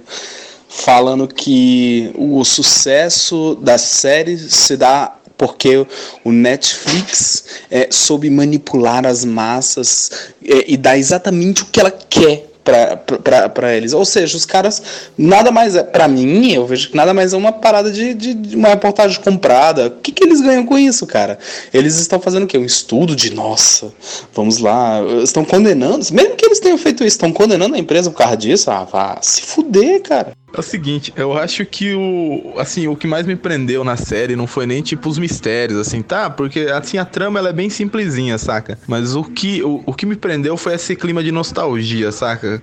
falando que o sucesso da série se dá porque o Netflix é, soube manipular as massas é, e dá exatamente o que ela quer para eles. Ou seja, os caras nada mais é, para mim, eu vejo que nada mais é uma parada de, de, de, uma reportagem comprada. O que, que eles ganham com isso, cara? Eles estão fazendo o quê? Um estudo de nossa, vamos lá, estão condenando, mesmo que eles tenham feito isso, estão condenando a empresa por causa disso. Ah, vá se fuder, cara. É o seguinte, eu acho que o assim, o que mais me prendeu na série não foi nem tipo os mistérios, assim, tá? Porque assim a trama ela é bem simplesinha, saca? Mas o que o, o que me prendeu foi esse clima de nostalgia, saca?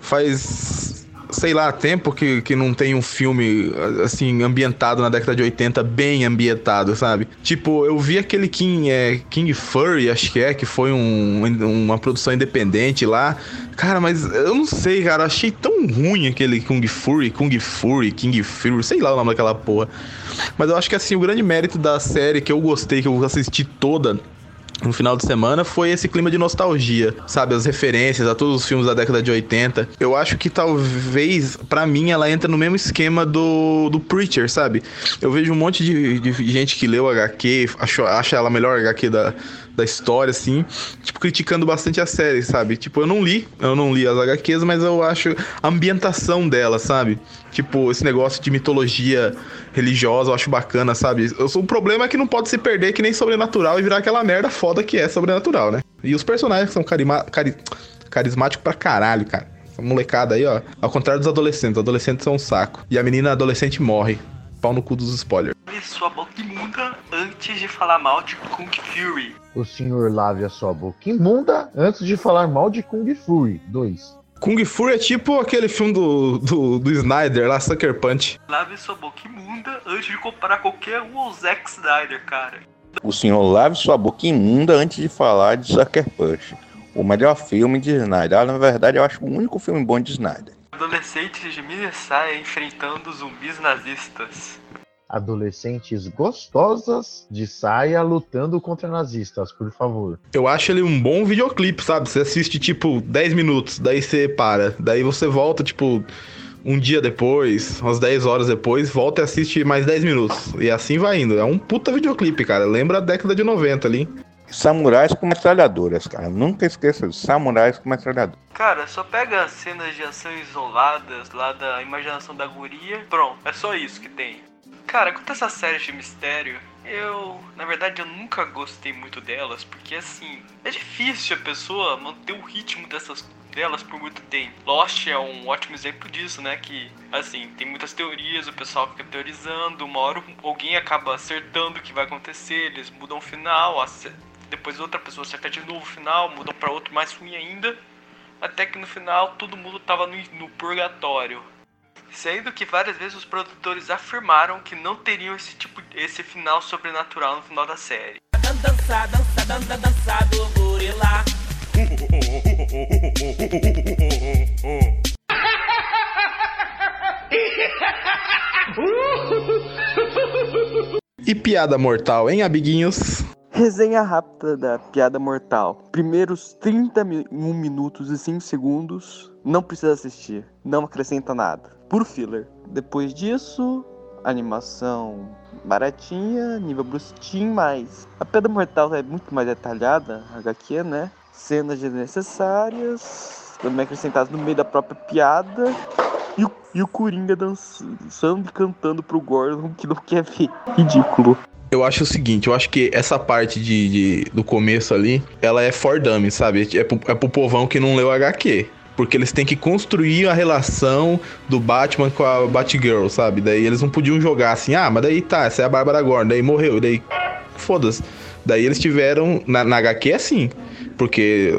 Faz sei lá, tempo que, que não tem um filme, assim, ambientado na década de 80, bem ambientado, sabe? Tipo, eu vi aquele King, é, King Furry, acho que é, que foi um, uma produção independente lá. Cara, mas eu não sei, cara, achei tão ruim aquele Kung Fury, Kung Fury, King Fury, sei lá o nome daquela porra. Mas eu acho que, assim, o grande mérito da série que eu gostei, que eu assisti toda, no final de semana foi esse clima de nostalgia, sabe? As referências a todos os filmes da década de 80. Eu acho que talvez, para mim, ela entra no mesmo esquema do, do Preacher, sabe? Eu vejo um monte de, de gente que leu HQ, achou, acha ela a melhor HQ da, da história, assim, tipo, criticando bastante a série, sabe? Tipo, eu não li, eu não li as HQs, mas eu acho a ambientação dela, sabe? Tipo, esse negócio de mitologia religiosa, eu acho bacana, sabe? O problema é que não pode se perder que nem sobrenatural e virar aquela merda foda que é sobrenatural, né? E os personagens são carima, cari, carismáticos pra caralho, cara. Essa molecada aí, ó. Ao contrário dos adolescentes, os adolescentes são um saco. E a menina adolescente morre. Pau no cu dos spoilers. Lave sua boca imunda antes de falar mal de Kung Fury. O senhor lave a sua boca imunda antes de falar mal de Kung Fury. 2. Kung Fury é tipo aquele filme do, do, do Snyder lá, Sucker Punch. Lave sua boca imunda antes de comparar qualquer um ao Zack Snyder, cara. O senhor lave sua boca imunda antes de falar de Sucker Punch. O melhor filme de Snyder. Ah, na verdade, eu acho o único filme bom de Snyder. Adolescentes de Minnesota enfrentando zumbis nazistas. Adolescentes gostosas de saia lutando contra nazistas, por favor. Eu acho ele um bom videoclipe, sabe? Você assiste tipo 10 minutos, daí você para. Daí você volta, tipo, um dia depois, umas 10 horas depois, volta e assiste mais 10 minutos. E assim vai indo. É um puta videoclipe, cara. Lembra a década de 90 ali. Samurais com metralhadoras, cara. Nunca esqueça disso. Samurais com metralhadoras. Cara, só pega cenas de ação isoladas lá da imaginação da guria. Pronto, é só isso que tem. Cara, quanto a essas séries de mistério, eu, na verdade, eu nunca gostei muito delas, porque assim, é difícil a pessoa manter o ritmo dessas delas por muito tempo. Lost é um ótimo exemplo disso, né? Que, assim, tem muitas teorias, o pessoal fica teorizando, uma hora alguém acaba acertando o que vai acontecer, eles mudam o final, depois outra pessoa acerta de novo o final, mudam para outro mais ruim ainda, até que no final todo mundo tava no, no purgatório. Sendo que várias vezes os produtores afirmaram que não teriam esse tipo esse final sobrenatural no final da série. Dança, dança, dança, dança do gorila. E piada mortal, hein, amiguinhos? Resenha rápida da piada mortal. Primeiros 31 minutos e 5 segundos, não precisa assistir. Não acrescenta nada. Por filler. Depois disso, animação baratinha, nível brusquinho, mas a piada mortal é muito mais detalhada, HQ, né? Cenas desnecessárias, também acrescentadas no meio da própria piada. E o, e o Coringa dançando e cantando pro Gordon que não quer ver. Ridículo. Eu acho o seguinte, eu acho que essa parte de, de do começo ali, ela é for dummies, sabe? É pro, é pro povão que não leu HQ. Porque eles têm que construir a relação do Batman com a Batgirl, sabe? Daí eles não podiam jogar assim, ah, mas daí tá, essa é a Bárbara Gordon, daí morreu, daí foda-se. Daí eles tiveram, na, na HQ é assim, porque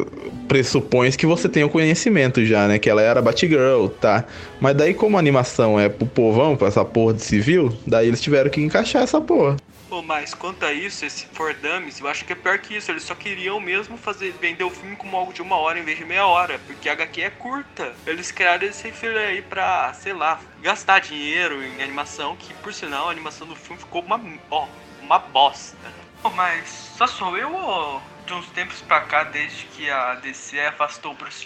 pressupõe que você tem o conhecimento já, né? Que ela era Batgirl, tá? Mas daí como a animação é pro povão, pra essa porra de civil, daí eles tiveram que encaixar essa porra. Pô, mas quanto a isso, esse For Dummies, eu acho que é pior que isso. Eles só queriam mesmo fazer vender o filme como algo de uma hora em vez de meia hora, porque a HQ é curta. Eles criaram esse filme aí pra, sei lá, gastar dinheiro em animação, que por sinal a animação do filme ficou uma, ó, uma bosta. Pô, mas só sou eu ou de uns tempos pra cá, desde que a DC afastou o Bruce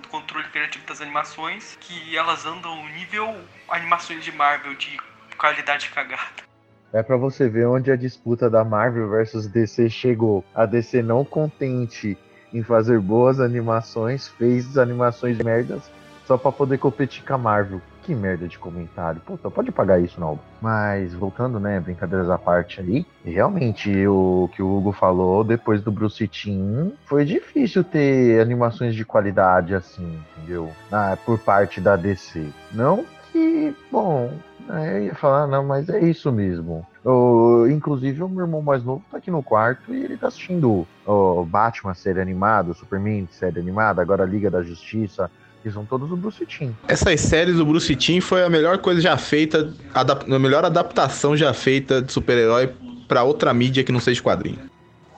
do controle criativo das animações, que elas andam nível animações de Marvel de qualidade cagada. É para você ver onde a disputa da Marvel versus DC chegou. A DC não contente em fazer boas animações, fez animações de merdas só para poder competir com a Marvel. Que merda de comentário. Puta, pode pagar isso, não. Mas voltando, né, brincadeiras à parte aí, realmente o que o Hugo falou depois do Bruce Timm foi difícil ter animações de qualidade assim, entendeu? Ah, por parte da DC. Não que, bom, é, eu ia falar, não, mas é isso mesmo. O, inclusive, o meu irmão mais novo tá aqui no quarto e ele tá assistindo o Batman série animada, o Superman série animada, agora Liga da Justiça. Que são todos do Bruce Timm. Essas séries do Bruce Timm foi a melhor coisa já feita, a melhor adaptação já feita de super-herói para outra mídia que não seja quadrinho.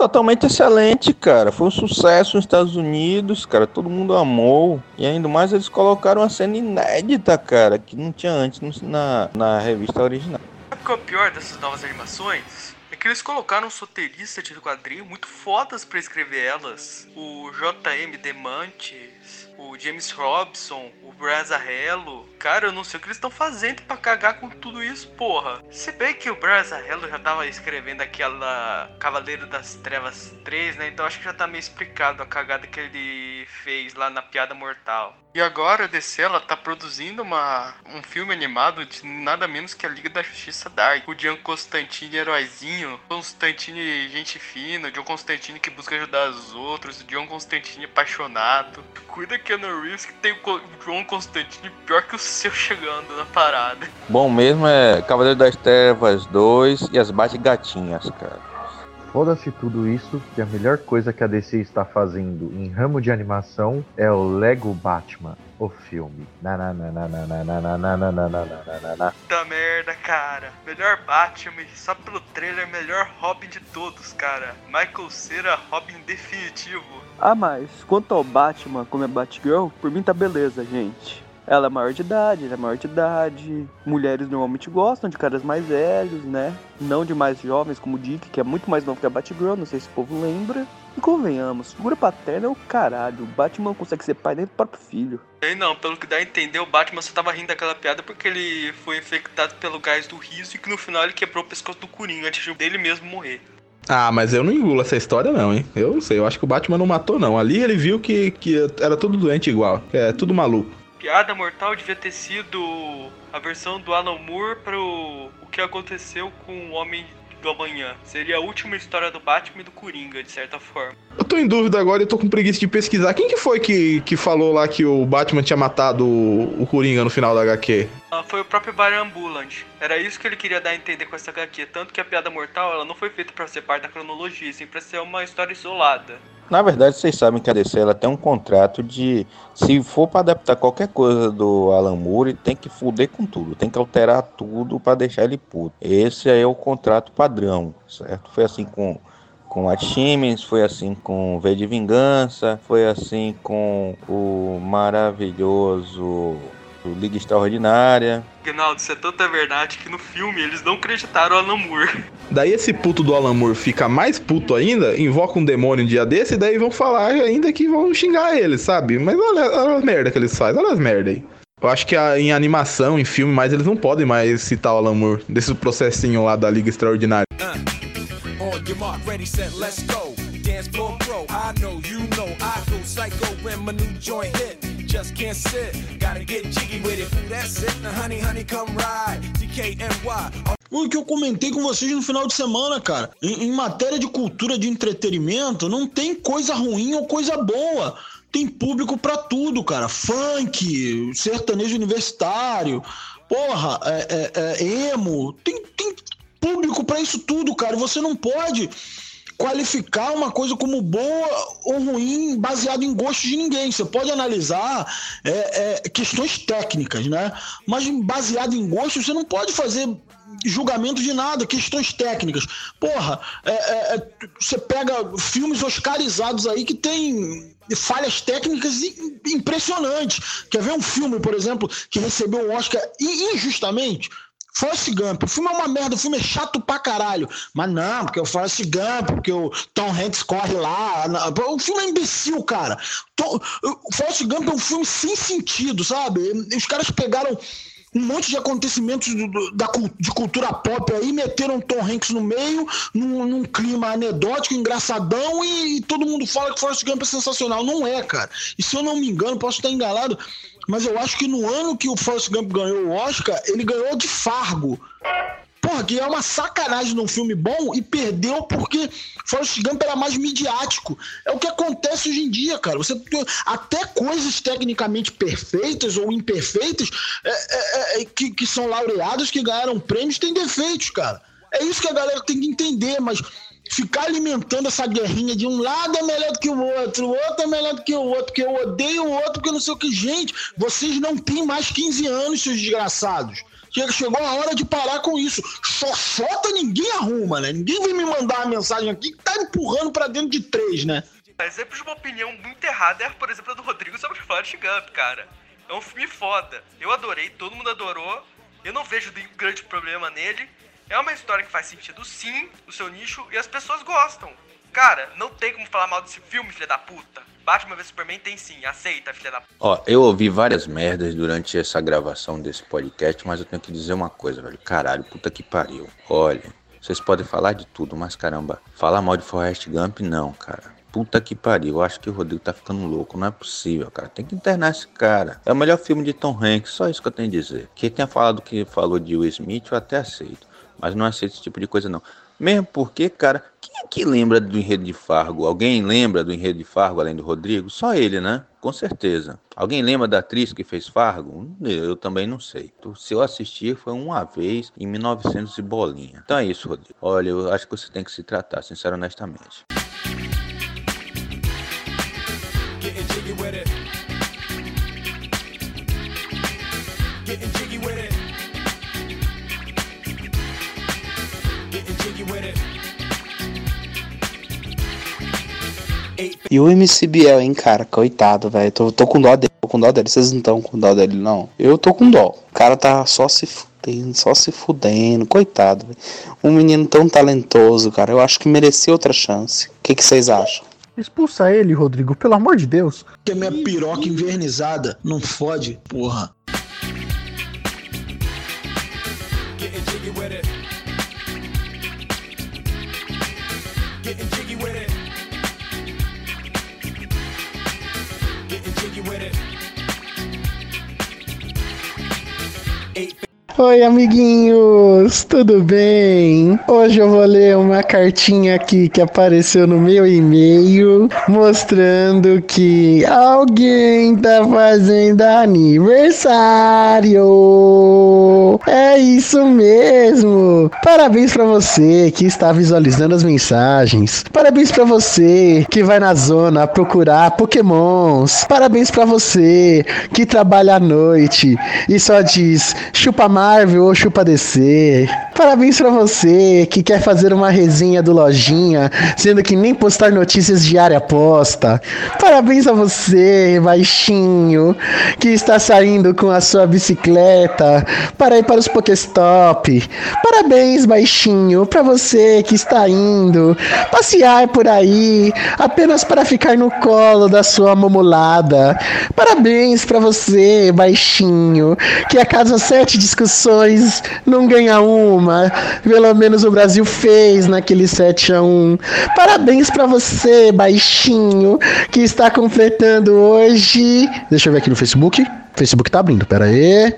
Totalmente excelente, cara. Foi um sucesso nos Estados Unidos, cara. Todo mundo amou. E ainda mais eles colocaram uma cena inédita, cara, que não tinha antes na, na revista original. Sabe é o pior dessas novas animações? É que eles colocaram um roteiristas de quadrinho muito fodas para escrever elas. O J.M. Demantes, o James Robson, o Brazzarello. Cara, eu não sei o que eles estão fazendo pra cagar com tudo isso, porra. Se bem que o Brazzarello já tava escrevendo aquela Cavaleiro das Trevas 3, né? Então acho que já tá meio explicado a cagada que ele fez lá na Piada Mortal. E agora a DC ela tá produzindo uma, um filme animado de nada menos que a Liga da Justiça Dark. O John Constantine heróizinho, Constantine gente fina, John Constantine que busca ajudar os outros, John Constantine apaixonado. Cuida que no Reeves que tem o John Constantine pior que o seu chegando na parada. Bom mesmo é Cavaleiro das Trevas 2 e as Bate-Gatinhas, cara foda-se tudo isso, que a melhor coisa que a DC está fazendo em ramo de animação é o Lego Batman, o filme. Puta merda, cara. Melhor Batman, só pelo trailer, melhor Robin de todos, cara. Michael Cera, Robin definitivo. Ah, mas quanto ao Batman, como é Batgirl, por mim tá beleza, gente. Ela é maior de idade, ele é maior de idade. Mulheres normalmente gostam de caras mais velhos, né? Não de mais jovens, como o Dick, que é muito mais novo que a Batgirl, não sei se o povo lembra. E convenhamos, figura paterna é o caralho. O Batman consegue ser pai nem do próprio filho. Ei, não, pelo que dá a entender, o Batman só tava rindo daquela piada porque ele foi infectado pelo gás do riso e que no final ele quebrou o pescoço do Coringa antes de dele mesmo morrer. Ah, mas eu não engulo essa história não, hein? Eu não sei, eu acho que o Batman não matou não. Ali ele viu que, que era tudo doente igual, que é tudo maluco. Piada Mortal devia ter sido a versão do Alan Moore pro o que aconteceu com o Homem do Amanhã. Seria a última história do Batman e do Coringa, de certa forma. Eu tô em dúvida agora e tô com preguiça de pesquisar. Quem que foi que, que falou lá que o Batman tinha matado o, o Coringa no final da HQ? Ah, foi o próprio Brian Bulland. Era isso que ele queria dar a entender com essa HQ. Tanto que a Piada Mortal ela não foi feita pra ser parte da cronologia, sim pra ser uma história isolada. Na verdade, vocês sabem que a DC ela tem um contrato de. Se for para adaptar qualquer coisa do Alan Moore, tem que fuder com tudo, tem que alterar tudo para deixar ele puto. Esse aí é o contrato padrão, certo? Foi assim com. Com a Siemens, foi assim com V de Vingança, foi assim com o maravilhoso Liga Extraordinária. Ginaldo, isso é tanta verdade que no filme eles não acreditaram o Alan Moore. Daí esse puto do Alan Moore fica mais puto ainda, invoca um demônio um dia desse, e daí vão falar ainda que vão xingar ele, sabe? Mas olha, olha as merda que eles fazem, olha as merda aí. Eu acho que a- em animação, em filme, mais eles não podem mais citar o Alan Moore, desse processinho lá da Liga Extraordinária. On Dance floor pro, I know, you know, I go psycho when my new joint hit. Just can't sit, gotta get jiggy with it. That's it, now honey, honey, come ride. O que eu comentei com vocês no final de semana, cara. Em, em matéria de cultura de entretenimento, não tem coisa ruim ou coisa boa. Tem público pra tudo, cara. Funk, sertanejo universitário, porra, é, é, é, emo. Tem, tem público pra isso tudo, cara. Você não pode qualificar uma coisa como boa ou ruim baseado em gosto de ninguém. Você pode analisar é, é, questões técnicas, né? Mas baseado em gosto, você não pode fazer julgamento de nada, questões técnicas. Porra, é, é, é, você pega filmes oscarizados aí que tem falhas técnicas impressionantes. Quer ver um filme, por exemplo, que recebeu um Oscar injustamente? Forrest Gump. O filme é uma merda, o filme é chato pra caralho. Mas não, porque o Forrest Gump, porque o Tom Hanks corre lá. O filme é imbecil, cara. To- O Gump é um filme sem sentido, sabe? Os caras pegaram um monte de acontecimentos da, de cultura pop aí, meteram Tom Hanks no meio, num, num clima anedótico, engraçadão, e, e todo mundo fala que Forrest Gump é sensacional. Não é, cara. E se eu não me engano, posso estar enganado, mas eu acho que no ano que o Forrest Gump ganhou o Oscar, ele ganhou de Fargo. Porra, que é uma sacanagem num filme bom e perdeu porque Forrest Gump era mais midiático. É o que acontece hoje em dia, cara. Você até coisas tecnicamente perfeitas ou imperfeitas é, é, é, que, que são laureadas, que ganharam prêmios, têm defeitos, cara. É isso que a galera tem que entender, mas ficar alimentando essa guerrinha de um lado é melhor do que o outro, o outro é melhor do que o outro, porque eu odeio o outro, porque não sei o que. Gente, vocês não têm mais 15 anos, seus desgraçados. Chegou a hora de parar com isso. Xoxota ninguém arruma, né? Ninguém vem me mandar uma mensagem aqui que tá empurrando pra dentro de três, né? Exemplo de uma opinião muito errada é, por exemplo, a do Rodrigo sobre Forrest Gump, cara. É um filme foda. Eu adorei, todo mundo adorou. Eu não vejo grande problema nele. É uma história que faz sentido sim, no seu nicho, e as pessoas gostam. Cara, não tem como falar mal desse filme, filha da puta. Batman vs Superman tem sim, aceita, filha da p. Ó, eu ouvi várias merdas durante essa gravação desse podcast, mas eu tenho que dizer uma coisa, velho. Caralho, puta que pariu. Olha, vocês podem falar de tudo, mas caramba, falar mal de Forrest Gump, não, cara. Puta que pariu, eu acho que o Rodrigo tá ficando louco, não é possível, cara. Tem que internar esse cara. É o melhor filme de Tom Hanks, só isso que eu tenho a dizer. Quem tenha falado que falou de Will Smith, eu até aceito. Mas não aceito esse tipo de coisa, não. Mesmo porque, cara, quem é que lembra do enredo de Fargo? Alguém lembra do enredo de Fargo além do Rodrigo? Só ele, né? Com certeza. Alguém lembra da atriz que fez Fargo? Eu também não sei. Se eu assistir, foi uma vez em 1900 e bolinha. Então é isso, Rodrigo. Olha, eu acho que você tem que se tratar, sincero honestamente. Getting jiggy with it. Getting jiggy with it. E o MC Biel, hein, cara? Coitado, velho. Tô, tô com dó dele. Tô com dó dele. Vocês não estão com dó dele, não. Eu tô com dó. O cara tá só se fudendo, só se fudendo. Coitado, velho. Um menino tão talentoso, cara. Eu acho que merecia outra chance. O que vocês acham? Expulsa ele, Rodrigo, pelo amor de Deus. Que a minha piroca invernizada não fode, porra. eight. Oi, amiguinhos, tudo bem? Hoje eu vou ler uma cartinha aqui que apareceu no meu e-mail mostrando que alguém tá fazendo aniversário. É isso mesmo. Parabéns pra você que está visualizando as mensagens. Parabéns pra você que vai na zona procurar Pokémons. Parabéns pra você que trabalha à noite e só diz chupa Marvel ou chupa DC. Parabéns pra você que quer fazer uma resenha do Lojinha, sendo que nem postar notícias diária posta. Parabéns a você, baixinho, que está saindo com a sua bicicleta para ir para os Pokéstop. Parabéns, baixinho, pra você que está indo passear por aí apenas para ficar no colo da sua mamulada. Parabéns pra você, baixinho, que a cada sete não ganha uma. Pelo menos o Brasil fez naquele 7 a 1. Parabéns pra você, baixinho, que está completando hoje. Deixa eu ver aqui no Facebook. Facebook tá abrindo, pera aí.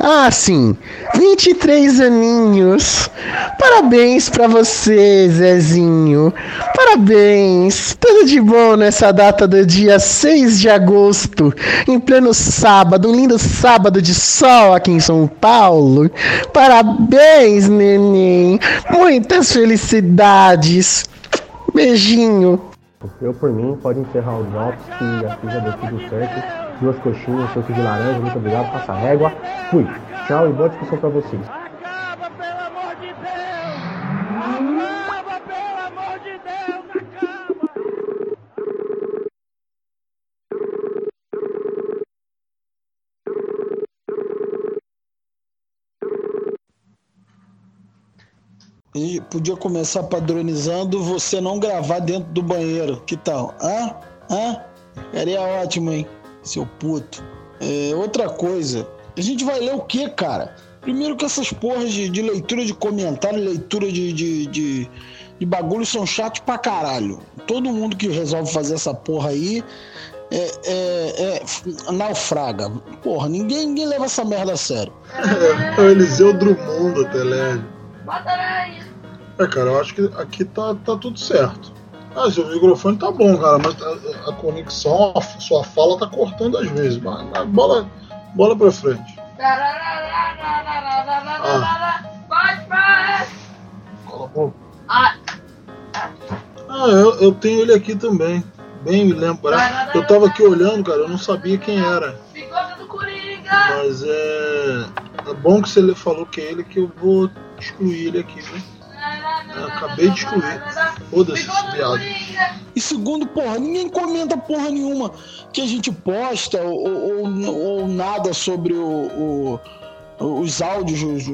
Ah, sim. 23 aninhos. Parabéns pra você, Zezinho. Parabéns. Tudo de bom nessa data do dia 6 de agosto, em pleno sábado, um lindo sábado de sol aqui em São Paulo. Parabéns, neném. Muitas felicidades. Beijinho. Eu, por mim, pode encerrar o Drops, que assim já deu tudo certo. Duas coxinhas, suco de laranja, muito obrigado, passa a régua. Fui. Tchau e boa discussão pra vocês. E podia começar padronizando você não gravar dentro do banheiro. Que tal? Hã? Hã? Seria ótimo, hein? Seu puto. É, outra coisa. A gente vai ler o quê, cara? Primeiro que essas porras de, de leitura de comentário, leitura de, de, de, de bagulho são chatos pra caralho. Todo mundo que resolve fazer essa porra aí é, é, é naufraga. Porra, ninguém, ninguém leva essa merda a sério. É o Eliseu Drummond da Telege. É, cara, eu acho que aqui tá, tá tudo certo. Ah, seu microfone tá bom, cara, mas a, a conexão, a sua fala tá cortando às vezes. Mas, mas bola, bola pra frente. Cala a boca. Ah, eu, eu tenho ele aqui também. Bem me lembro. Eu tava aqui olhando, cara, eu não sabia quem era. Mas é. É bom que você falou que é ele que eu vou excluir ele aqui, né? Eu acabei de excluir. Foda-se esse viado. E segundo, porra, ninguém comenta porra nenhuma que a gente posta ou, ou, ou nada sobre o, o- os áudios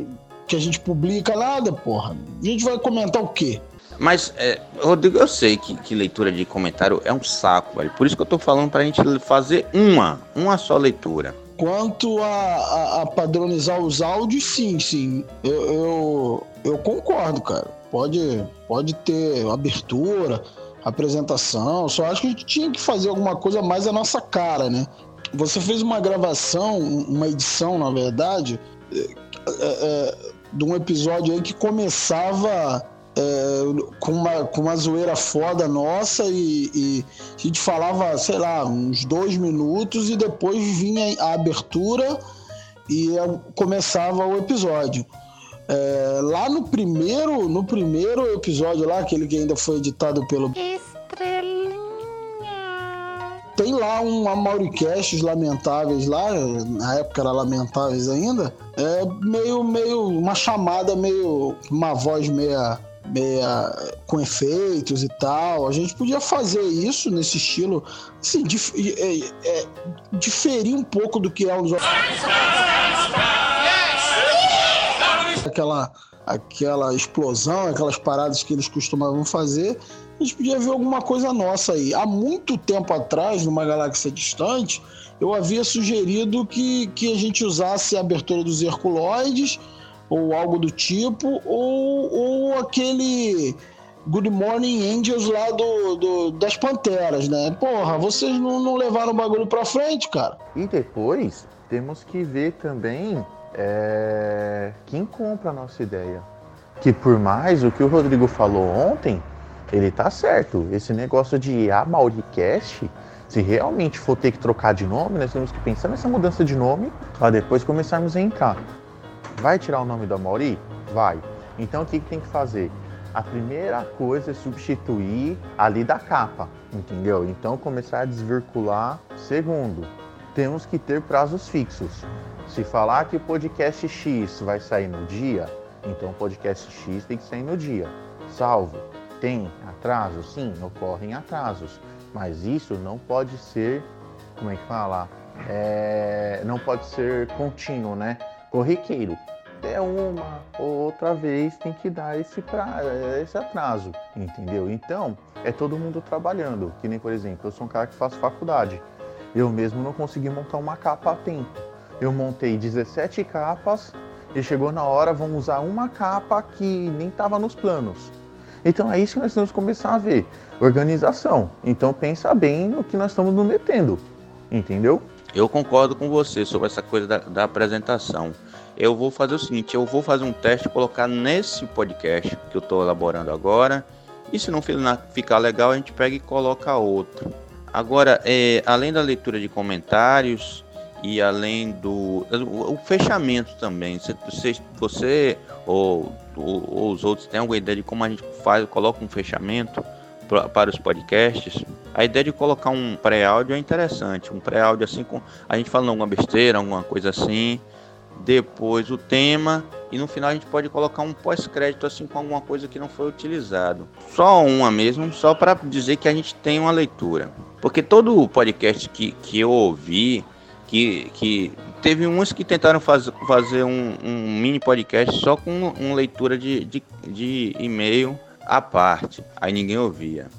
que a gente publica, nada, porra. A gente vai comentar o quê? Mas, é, Rodrigo, eu sei que, que leitura de comentário é um saco, velho. Por isso que eu tô falando pra gente fazer uma, uma só leitura. Quanto a, a- a padronizar os áudios, sim, sim. Eu, eu, eu concordo, cara. Pode, pode ter abertura, apresentação. Só acho que a gente tinha que fazer alguma coisa mais à nossa cara, né? Você fez uma gravação, uma edição, na verdade, é, é, de um episódio aí que começava é, com, uma, com uma zoeira foda nossa e, e a gente falava, sei lá, uns dois minutos e depois vinha a abertura e eu- começava o episódio. É, lá no primeiro, no primeiro episódio lá, aquele que ainda foi editado pelo tem lá um Amauricasts lamentáveis lá, na época era lamentáveis ainda, é meio, meio, uma chamada meio, uma voz meia, meia com efeitos e tal. A gente podia fazer isso nesse estilo, assim, dif- é, é, diferir um pouco do que é os aquela, aquela explosão, aquelas paradas que eles costumavam fazer, a gente podia ver alguma coisa nossa aí. Há muito tempo atrás, numa galáxia distante, eu havia sugerido que, que a gente usasse a abertura dos Herculoides, ou algo do tipo, ou, ou aquele Good Morning Angels lá do, do- das Panteras, né? Porra, vocês não, não levaram o bagulho pra frente, cara. E depois temos que ver também é, quem compra a nossa ideia. Que por mais o que o Rodrigo falou ontem, ele tá certo. Esse negócio de Amauricast, se realmente for ter que trocar de nome, nós temos que pensar nessa mudança de nome para depois começarmos a entrar. Vai tirar o nome do Amauri? Vai. Então o que, que tem que fazer? A primeira coisa é substituir ali da capa, entendeu? Então começar a desvircular. Segundo, temos que ter prazos fixos. Se falar que o podcast X vai sair no dia, então o podcast X tem que sair no dia. Salvo. Tem atraso? Sim, ocorrem atrasos. Mas isso não pode ser, como é que fala? É, não pode ser contínuo, né? Corriqueiro. É uma ou outra vez tem que dar esse, pra, esse atraso, entendeu? Então, é todo mundo trabalhando. Que nem, por exemplo, eu sou um cara que faz faculdade. Eu mesmo não consegui montar uma capa a tempo. Eu montei 17 capas e chegou na hora, vamos usar uma capa que nem estava nos planos. Então é isso que nós temos que começar a ver. Organização. Então pensa bem no que nós estamos nos metendo. Entendeu? Eu concordo com você sobre essa coisa da, da apresentação. Eu vou fazer o seguinte, eu vou fazer um teste colocar nesse podcast que eu estou elaborando agora. E se não ficar legal, a gente pega e coloca outro. Agora, é, além da leitura de comentários e além do o, fechamento também, você, você, ou- ou os outros têm alguma ideia de como a gente faz, coloca um fechamento para os podcasts? A ideia de colocar um pré-áudio é interessante, um pré-áudio assim com a gente falando alguma besteira, alguma coisa assim, depois o tema e no final a gente pode colocar um pós-crédito assim com alguma coisa que não foi utilizado. Só uma mesmo, só para dizer que a gente tem uma leitura. Porque todo podcast que, que eu ouvi, que, que teve uns que tentaram faz, fazer um, um mini podcast só com uma leitura de, de, de e-mail à parte, aí ninguém ouvia.